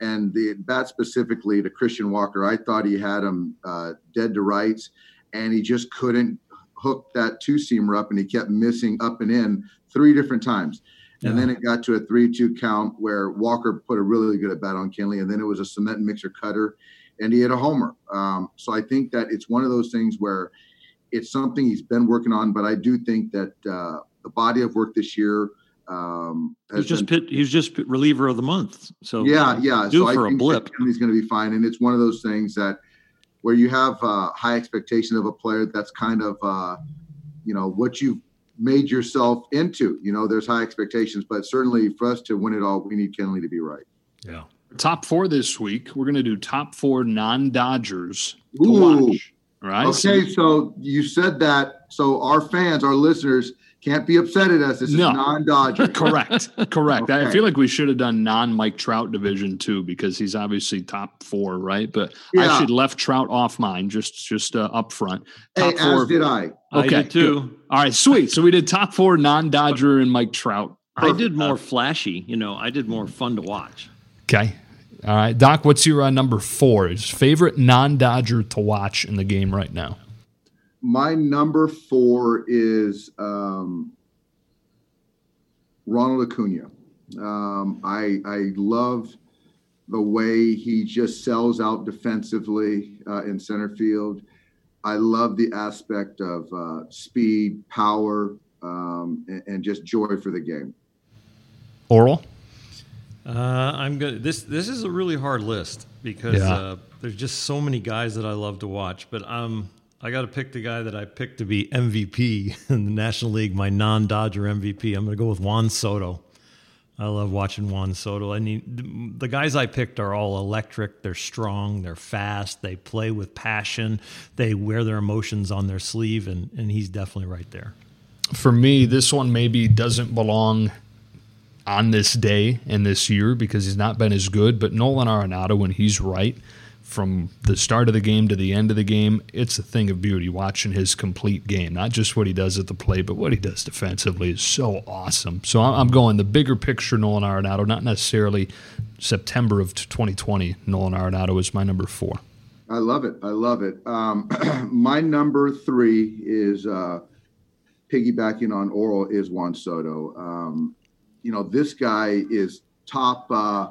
Speaker 6: And the bat specifically to Christian Walker, I thought he had him uh, dead to rights, and he just couldn't hook that two seamer up, and he kept missing up and in three different times. Yeah. And then it got to a three-two count where Walker put a really good at bat on Kenley, and then it was a cement mixer cutter, and he hit a homer. Um, so I think that it's one of those things where it's something he's been working on, but I do think that uh, the body of work this year. Um,
Speaker 5: he's just been, pit, he's just reliever of the month. So
Speaker 6: yeah, yeah.
Speaker 5: Due
Speaker 6: so
Speaker 5: for a blip.
Speaker 6: He's going to be fine, and it's one of those things that where you have uh, high expectation of a player. That's kind of uh, you know what you've made yourself into. You know, there's high expectations, but certainly for us to win it all, we need Kenley to be right.
Speaker 2: Yeah. Top four this week. We're going to do top four non-Dodgers to Ooh. watch. Right.
Speaker 6: Okay, so you said that. So our fans, our listeners, can't be upset at us. This no. is non-Dodger.
Speaker 2: correct. Correct. okay. I feel like we should have done non-Mike Trout division too because he's obviously top four, right? But yeah. I should left Trout off mine just just uh, up front.
Speaker 6: Top hey, four. As did I.
Speaker 2: Okay,
Speaker 5: I did too.
Speaker 2: Good. All right, sweet. So we did top four non-Dodger and Mike Trout.
Speaker 5: Perfect. I did more flashy. You know, I did more fun to watch.
Speaker 2: Okay. All right, Doc, what's your uh, number four? Favorite non-Dodger to watch in the game right now?
Speaker 6: My number four is um, Ronald Acuna. Um, I I love the way he just sells out defensively uh, in center field. I love the aspect of uh, speed, power, um, and, and, just joy for the game.
Speaker 2: Orel.
Speaker 3: Uh, I'm good. This this is a really hard list because yeah. uh, there's just so many guys that I love to watch. But um, I got to pick the guy that I picked to be MVP in the National League, my non-Dodger MVP. I'm going to go with Juan Soto. I love watching Juan Soto. I mean, the guys I picked are all electric. They're strong. They're fast. They play with passion. They wear their emotions on their sleeve, and, and he's definitely right there.
Speaker 2: For me, this one maybe doesn't belong on this day and this year because he's not been as good. But Nolan Arenado, when he's right, from the start of the game to the end of the game, it's a thing of beauty watching his complete game. Not just what he does at the plate, but what he does defensively is so awesome. So I'm going the bigger picture Nolan Arenado, not necessarily September of 2020. Nolan Arenado is my number four.
Speaker 6: I love it. I love it. Um, my number three is uh, piggybacking on Orel is Juan Soto. Um, you know, this guy is top. Uh,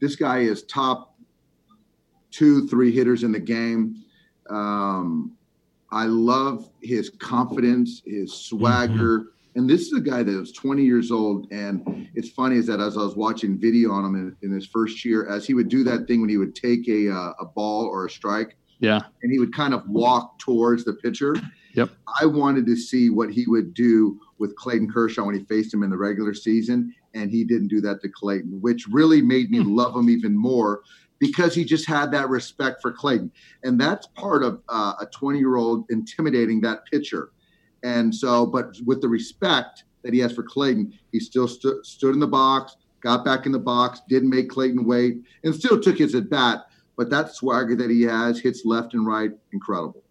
Speaker 6: this guy is top two, three hitters in the game. Um, I love his confidence, his swagger. Mm-hmm. And this is a guy that was 20 years old. And it's funny is that as I was watching video on him in, in his first year, as he would do that thing when he would take a, uh, a ball or a strike,
Speaker 2: yeah,
Speaker 6: and he would kind of walk towards the pitcher.
Speaker 2: Yep.
Speaker 6: I wanted to see what he would do with Clayton Kershaw when he faced him in the regular season, and he didn't do that to Clayton, which really made me hmm. love him even more because he just had that respect for Clayton. And that's part of uh, a 20 year old intimidating that pitcher. And so, but with the respect that he has for Clayton, he still stu- stood in the box, got back in the box, didn't make Clayton wait, and still took his at bat. But that swagger that he has, hits left and right, incredible.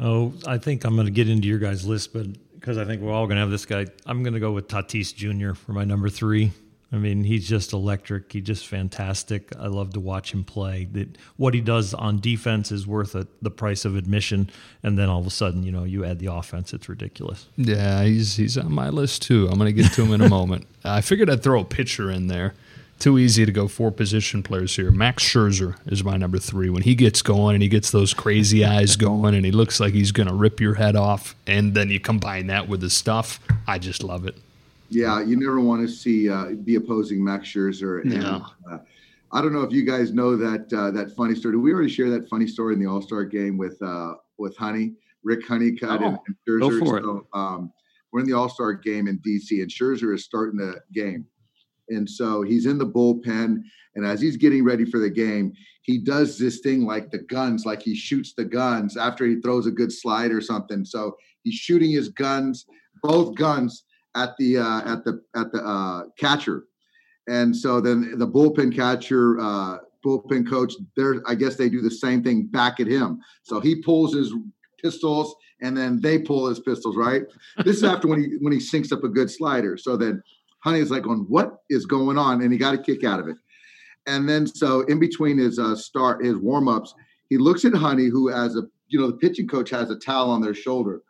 Speaker 3: Oh, I think I'm going to get into your guys' list, but because I think we're all going to have this guy, I'm going to go with Tatis Jr. for my number three. I mean, he's just electric. He's just fantastic. I love to watch him play. That what he does on defense is worth a, the price of admission, and then all of a sudden, you know, you add the offense. It's ridiculous.
Speaker 2: Yeah, he's he's on my list too. I'm going to get to him in a moment. I figured I'd throw a pitcher in there. Too easy to go four position players here. Max Scherzer is my number three. When he gets going and he gets those crazy eyes going and he looks like he's going to rip your head off, and then you combine that with the stuff, I just love it.
Speaker 6: Yeah, you never want to see uh, the opposing Max Scherzer. And,
Speaker 2: no.
Speaker 6: uh, I don't know if you guys know that uh, that funny story. Did we already share that funny story in the All Star game with uh, with Honey, Rick Honeycutt, oh, and, and Scherzer?
Speaker 5: Go for
Speaker 6: so, um, we're in the All Star game in DC, and Scherzer is starting the game, and so he's in the bullpen. And as he's getting ready for the game, he does this thing like the guns, like he shoots the guns after he throws a good slide or something. So he's shooting his guns, both guns at the uh, at the at the uh, catcher, and so then the bullpen catcher, uh, bullpen coach, there I guess they do the same thing back at him. So he pulls his pistols, and then they pull his pistols. Right. This is after when he when he sinks up a good slider. So then Honey is like, "On what is going on?" And he got a kick out of it. And then so in between his uh, start his warm ups, he looks at Honey, who as a you know the pitching coach has a towel on their shoulder,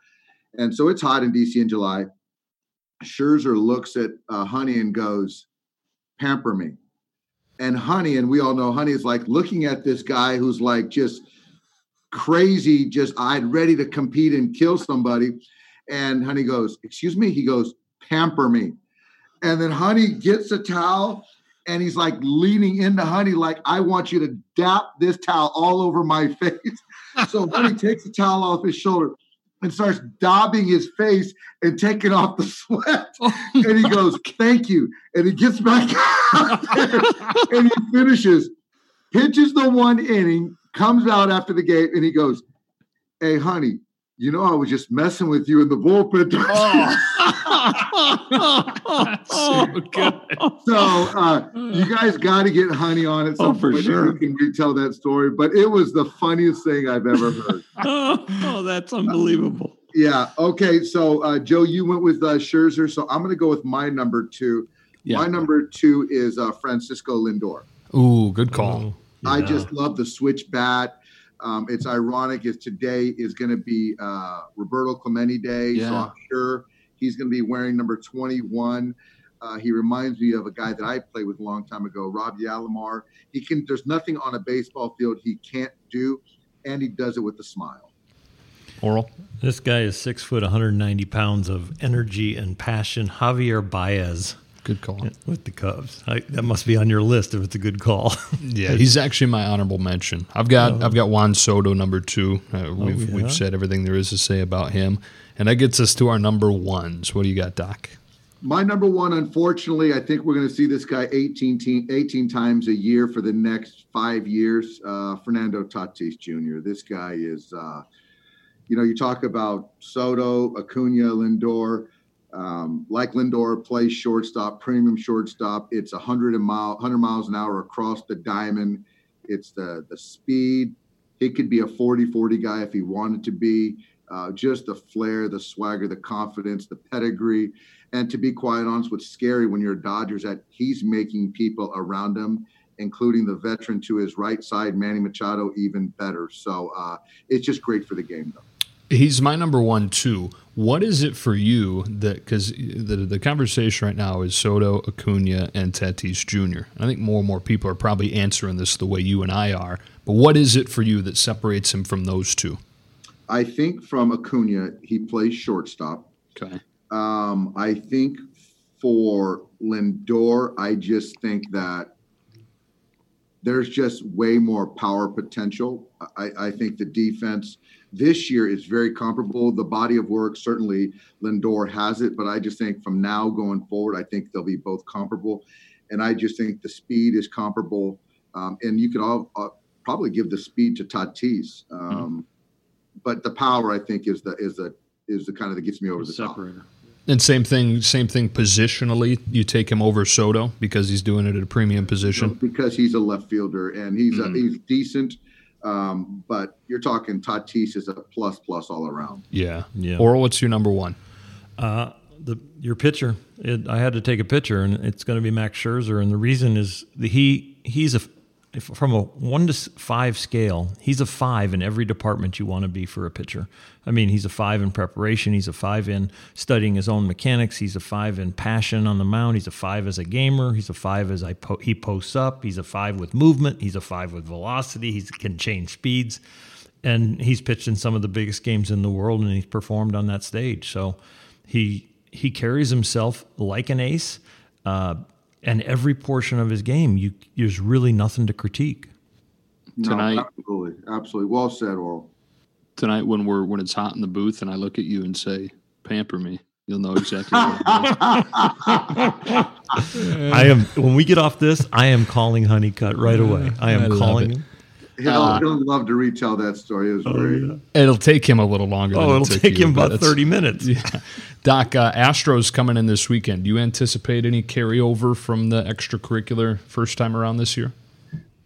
Speaker 6: and so it's hot in DC in July Scherzer looks at uh, Honey and goes, "Pamper me." And Honey, and we all know Honey is like looking at this guy who's like just crazy, just I'd ready to compete and kill somebody. And Honey goes, "Excuse me." He goes, "Pamper me." And then Honey gets a towel and he's like leaning into Honey, like, I want you to dap this towel all over my face. so Honey takes the towel off his shoulder and starts daubing his face and taking off the sweat. Oh and he goes, Thank you. And he gets back out there and he finishes, pitches the one inning, comes out after the game, and he goes, Hey, honey, you know, I was just messing with you in the bullpen.
Speaker 2: Oh. so good.
Speaker 6: So uh, you guys got to get Honey on it.
Speaker 5: Oh, for sure.
Speaker 6: You can retell that story, but it was the funniest thing I've ever heard.
Speaker 5: oh, that's unbelievable.
Speaker 6: Uh, yeah. Okay. So uh, Joe, you went with uh, Scherzer. So I'm going to go with my number two. Yeah. My number two is uh, Francisco Lindor.
Speaker 2: Ooh, good call.
Speaker 6: Oh, yeah. I just love the switch bat. Um, it's ironic is today is going to be uh, Roberto Clemente Day, yeah. so I'm sure he's going to be wearing number 21. Uh, he reminds me of a guy that I played with a long time ago, Robbie Alomar. He can. There's nothing on a baseball field he can't do, and he does it with a smile.
Speaker 2: Orel.
Speaker 3: This guy is six foot, 190 pounds of energy and passion. Javier Baez.
Speaker 2: Good call
Speaker 3: with the Cubs. I, that must be on your list if it's a good call.
Speaker 2: yeah, he's actually my honorable mention. I've got oh. I've got Juan Soto number two. Uh, we've oh, yeah. we've said everything there is to say about him, and that gets us to our number ones. What do you got, Doc?
Speaker 6: My number one, unfortunately, I think we're going to see this guy 18, te- 18 times a year for the next five years. Uh, Fernando Tatis Jr. This guy is, uh, you know, you talk about Soto, Acuna, Lindor. Um, like Lindor plays shortstop, premium shortstop. It's 100 mile, 100 miles an hour across the diamond. It's the the speed. He could be a 40-40 guy if he wanted to be. Uh, just the flair, the swagger, the confidence, the pedigree. And to be quite honest, what's scary when you're a Dodgers that he's making people around him, including the veteran to his right side, Manny Machado, even better. So uh, it's just great for the game, though.
Speaker 2: He's my number one too. What is it for you that because the the conversation right now is Soto, Acuna, and Tatis Jr. I think more and more people are probably answering this the way you and I are. But what is it for you that separates him from those two?
Speaker 6: I think from Acuna, he plays shortstop.
Speaker 2: Okay.
Speaker 6: Um, I think for Lindor, I just think that there's just way more power potential. I, I think the defense this year is very comparable. The body of work, certainly Lindor has it, but I just think from now going forward, I think they'll be both comparable. And I just think the speed is comparable. Um, and you could all uh, probably give the speed to Tatis. Um, mm-hmm. But the power, I think, is the is the is the kind of that gets me over the separator. top.
Speaker 2: And same thing, same thing positionally. You take him over Soto because he's doing it at a premium position.
Speaker 6: Because he's a left fielder and he's mm. a, he's decent. Um, but you're talking Tatis is a plus plus all around.
Speaker 2: Yeah, yeah. Or what's your number one?
Speaker 3: Uh, the your pitcher. It, I had to take a pitcher, and it's going to be Max Scherzer. And the reason is the, he he's a if, from a one to five scale, he's a five in every department you want to be for a pitcher. I mean, he's a five in preparation. He's a five in studying his own mechanics. He's a five in passion on the mound. He's a five as a gamer. He's a five as I po- he posts up. He's a five with movement. He's a five with velocity. He can change speeds, and he's pitched in some of the biggest games in the world, and he's performed on that stage. So he he carries himself like an ace. Uh, and every portion of his game, you there's really nothing to critique.
Speaker 6: No, tonight, absolutely, absolutely. Well said, Orel.
Speaker 5: Tonight, when we're when it's hot in the booth, and I look at you and say, "Pamper me," you'll know exactly. what
Speaker 3: I am. When we get off this, I am calling Honeycutt right away. I am I calling him.
Speaker 6: He'll, uh, he'll, love to retell that story. It was oh, great. Yeah.
Speaker 2: It'll take him a little longer.
Speaker 3: Oh, it'll take you, him about thirty minutes.
Speaker 2: Yeah. Doc, uh, Astros coming in this weekend. Do you anticipate any carryover from the extracurricular first time around this year?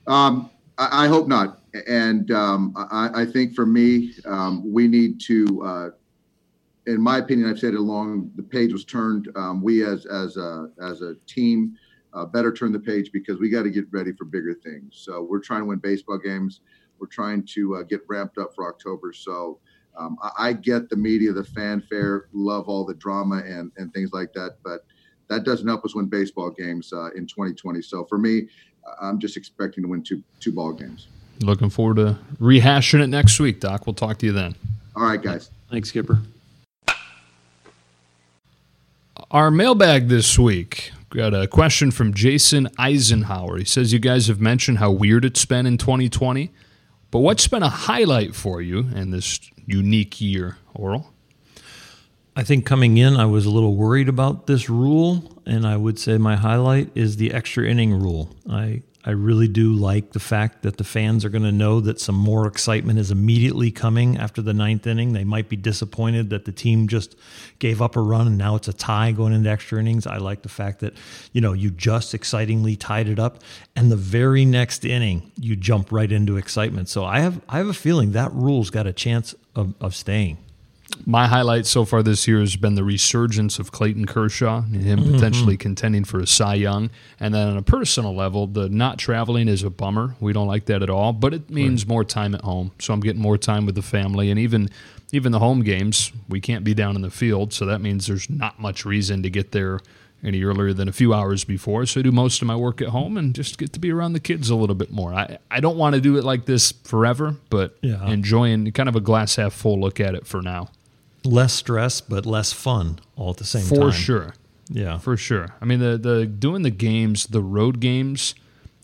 Speaker 6: Um, I, I, hope not. And um, I, I, think for me, um, we need to. Uh, in my opinion, I've said it along. The page was turned. Um, we as as a as a team uh, better turn the page because we got to get ready for bigger things. So we're trying to win baseball games. We're trying to uh, get ramped up for October. So um, I, I, get the media, the fanfare, love all the drama and, and things like that, but that doesn't help us win baseball games uh, in 2020. So for me, I'm just expecting to win two two ball games.
Speaker 2: Looking forward to rehashing it next week, Doc. We'll talk to you then.
Speaker 6: All right, guys.
Speaker 5: Thanks, Skipper.
Speaker 2: Our mailbag this week Got a question from Jason Eisenhower. He says, You guys have mentioned how weird it's been in 2020, but what's been a highlight for you in this unique year, Orel?
Speaker 3: I think coming in, I was a little worried about this rule, and I would say my highlight is the extra inning rule. I I really do like the fact that the fans are going to know that some more excitement is immediately coming after the ninth inning. They might be disappointed that the team just gave up a run and now it's a tie going into extra innings. I like the fact that, you know, you just excitingly tied it up and the very next inning you jump right into excitement. So I have I have a feeling that rule's got a chance of, of staying
Speaker 2: my highlight so far this year has been the resurgence of Clayton Kershaw and him mm-hmm. potentially contending for a Cy Young. And then on a personal level, the not traveling is a bummer. We don't like that at all, but it means right. more time at home. So I'm getting more time with the family and even even the home games, we can't be down in the field, so that means there's not much reason to get there any earlier than a few hours before. So I do most of my work at home and just get to be around the kids a little bit more. I, I don't want to do it like this forever, but yeah. enjoying kind of a glass half full look at it for now
Speaker 3: less stress but less fun all at the same
Speaker 2: for
Speaker 3: time.
Speaker 2: For sure. Yeah. For sure. I mean the the doing the games, the road games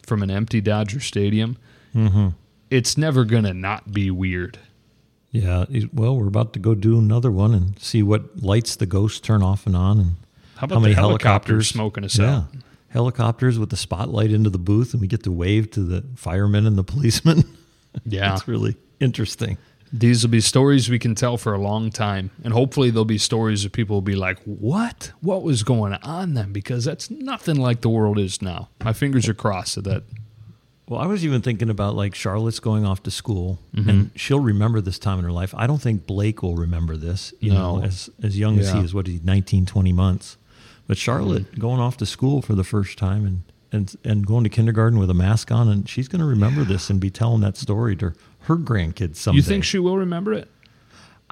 Speaker 2: from an empty Dodger Stadium, mm-hmm. it's never going to not be weird.
Speaker 3: Yeah, well, we're about to go do another one and see what lights the ghosts turn off and on and
Speaker 2: How about the helicopters smoking us
Speaker 3: yeah.
Speaker 2: out?
Speaker 3: Helicopters with the spotlight into the booth, and we get to wave to the firemen and the policemen.
Speaker 2: Yeah.
Speaker 3: it's really interesting.
Speaker 2: These will be stories we can tell for a long time. And hopefully, there'll be stories that people will be like, What? What was going on then? Because that's nothing like the world is now. My fingers are crossed that that.
Speaker 3: Well, I was even thinking about like Charlotte's going off to school, mm-hmm. and she'll remember this time in her life. I don't think Blake will remember this. You
Speaker 2: No.
Speaker 3: know, as as young as he is, what he, 19, 20 months. But Charlotte going off to school for the first time and and and going to kindergarten with a mask on, and she's going to remember this and be telling that story to her grandkids someday.
Speaker 2: You think she will remember it?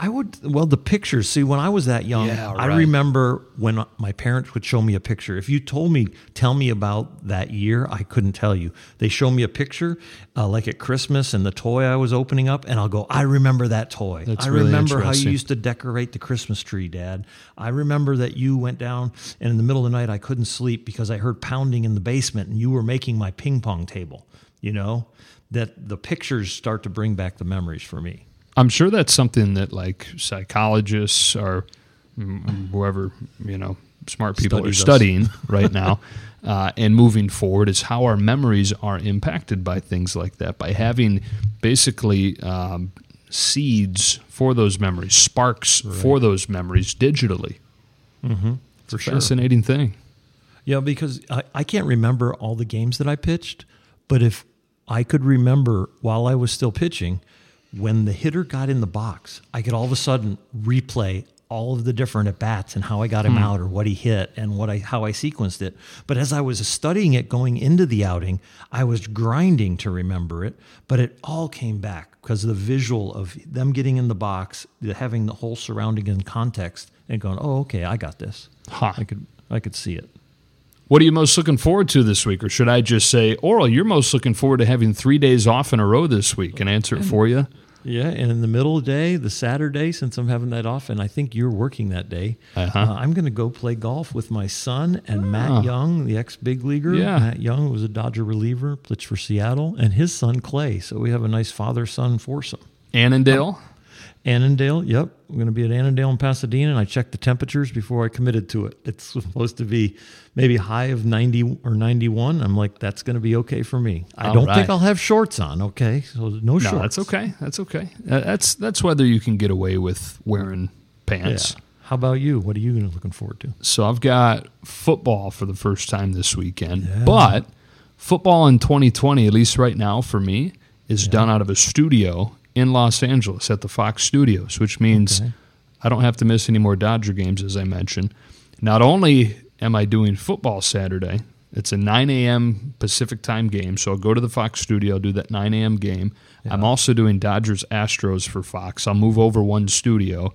Speaker 3: I would. Well, the pictures. See, when I was that young,
Speaker 2: Yeah,
Speaker 3: I remember when my parents would show me a picture. If you told me, tell me about that year, I couldn't tell you. They show me a picture, uh, like at Christmas, and the toy I was opening up, and I'll go, I remember that toy.
Speaker 2: That's
Speaker 3: I
Speaker 2: really
Speaker 3: remember how you used to decorate the Christmas tree, Dad. I remember that you went down, and in the middle of the night, I couldn't sleep because I heard pounding in the basement, and you were making my ping pong table. You know that the pictures start to bring back the memories for me.
Speaker 2: I'm sure that's something that like psychologists or whoever you know smart people
Speaker 3: Studies
Speaker 2: are
Speaker 3: us.
Speaker 2: studying right now uh, and moving forward is how our memories are impacted by things like that by having basically um, seeds for those memories, sparks for those memories digitally. Mm-hmm. It's a
Speaker 3: sure.
Speaker 2: fascinating thing.
Speaker 3: Yeah, because I, I can't remember all the games that I pitched, but if I could remember while I was still pitching, when the hitter got in the box, I could all of a sudden replay all of the different at bats and how I got him
Speaker 2: Hmm.
Speaker 3: out or what he hit and what I how I sequenced it. But as I was studying it going into the outing, I was grinding to remember it, but it all came back because of the visual of them getting in the box, having the whole surrounding in context and going, "Oh, okay, I got this."
Speaker 2: Huh.
Speaker 3: I could I could see it.
Speaker 2: What are you most looking forward to this week? Or should I just say, Orel, you're most looking forward to having three days off in a row this week and answer it for you?
Speaker 3: Yeah, and in the middle of the day, the Saturday, since I'm having that off, and I think you're working that day,
Speaker 2: Uh-huh.
Speaker 3: uh, I'm going to go play golf with my son and Matt Young, the ex big leaguer.
Speaker 2: Yeah.
Speaker 3: Matt Young was a Dodger reliever, pitched for Seattle, and his son Clay. So we have a nice father son foursome.
Speaker 2: Annandale?
Speaker 3: Annandale, yep. I'm going to be at Annandale in Pasadena, and I checked the temperatures before I committed to it. It's supposed to be maybe high of 90 or 91. I'm like, that's going to be okay for me. I
Speaker 2: All
Speaker 3: don't
Speaker 2: right.
Speaker 3: think I'll have shorts on, okay? So no,
Speaker 2: No,
Speaker 3: shorts.
Speaker 2: that's okay. That's okay. Uh, that's that's whether you can get away with wearing
Speaker 3: Yeah.
Speaker 2: pants.
Speaker 3: How about you? What are you looking forward to?
Speaker 2: So I've got football for the first time this weekend, but football in 2020, at least right now for me, is done out of a studio in Los Angeles at the Fox Studios, which means
Speaker 3: Okay.
Speaker 2: I don't have to miss any more Dodger games, as I mentioned. Not only am I doing football Saturday, it's a 9 a.m. Pacific time game, so I'll go to the Fox studio, do that 9 a.m. game. I'm also doing Dodgers Astros for Fox. I'll move over one studio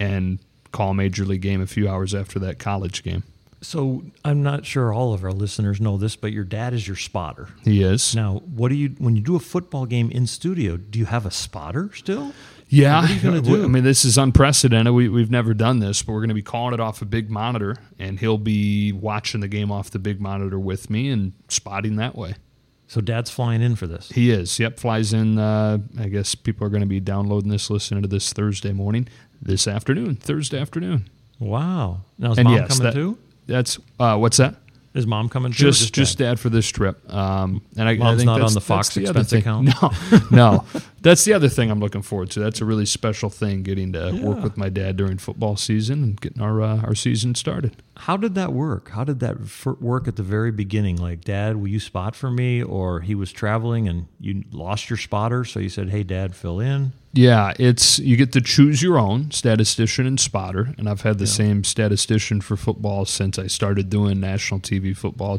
Speaker 2: and call a major league game a few hours after that college game.
Speaker 3: So I'm not sure all of our listeners know this, but your dad is your spotter.
Speaker 2: He is.
Speaker 3: Now, what do you when you do a football game in studio? Do you have a spotter still?
Speaker 2: Yeah,
Speaker 3: What are you gonna do?
Speaker 2: I mean, this is unprecedented. We, we've never done this, but we're going to be calling it off a big monitor, and he'll be watching the game off the big monitor with me and spotting that way.
Speaker 3: So dad's flying in for this.
Speaker 2: He is. Yep, flies in. Uh, I guess people are going to be downloading this, listening to this Thursday morning, this afternoon, Thursday afternoon.
Speaker 3: Wow. Now is
Speaker 2: and
Speaker 3: mom
Speaker 2: yes,
Speaker 3: coming
Speaker 2: that-
Speaker 3: too?
Speaker 2: That's uh, what's that?
Speaker 3: Is mom coming too?
Speaker 2: Just just,
Speaker 3: dad?
Speaker 2: dad for this trip. Um, and I, I
Speaker 3: Mom's
Speaker 2: think
Speaker 3: not on the Fox
Speaker 2: the
Speaker 3: expense account?
Speaker 2: No, no, that's the other thing I'm looking forward to. That's a really special thing, getting to work with my dad during football season and getting our uh, our season started.
Speaker 3: How did that work? How did that f- work at the very beginning? Like, Dad, will you spot for me? Or he was traveling and you lost your spotter, so you said, "Hey, Dad, fill in."
Speaker 2: Yeah, it's you get to choose your own statistician and spotter, and I've had the same statistician for football since I started doing national TV football,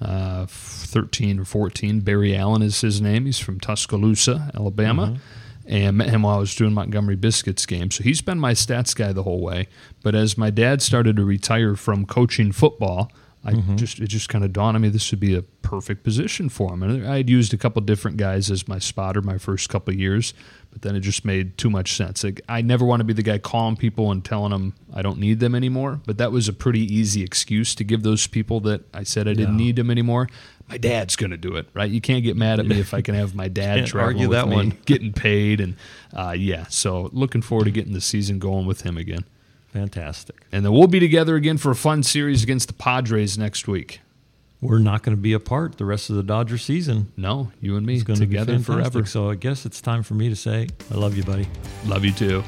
Speaker 2: Uh, 2013 or 14. Barry Allen is his name. He's from Tuscaloosa, Alabama, mm-hmm. and met him while I was doing Montgomery Biscuits game. So he's been my stats guy the whole way. But as my dad started to retire from coaching football, I just it just kind of dawned on me this would be a perfect position for him. And I had used a couple different guys as my spotter my first couple of years, but then it just made too much sense. Like, I never want to be the guy calling people and telling them I don't need them anymore. But that was a pretty easy excuse to give those people that I said I didn't need them anymore. My dad's going to do it, right? You can't get mad at me if I can have my dad traveling
Speaker 3: argue
Speaker 2: with
Speaker 3: that
Speaker 2: me,
Speaker 3: one.
Speaker 2: getting paid, and uh, yeah. So looking forward to getting the season going with him again.
Speaker 3: Fantastic.
Speaker 2: And then we'll be together again for a fun series against the Padres next week.
Speaker 3: We're not going to be apart the rest of the Dodger season.
Speaker 2: No, you and me
Speaker 3: It's going
Speaker 2: together
Speaker 3: to be fantastic.
Speaker 2: forever.
Speaker 3: So I guess it's time for me to say, I love you, buddy.
Speaker 2: Love you too.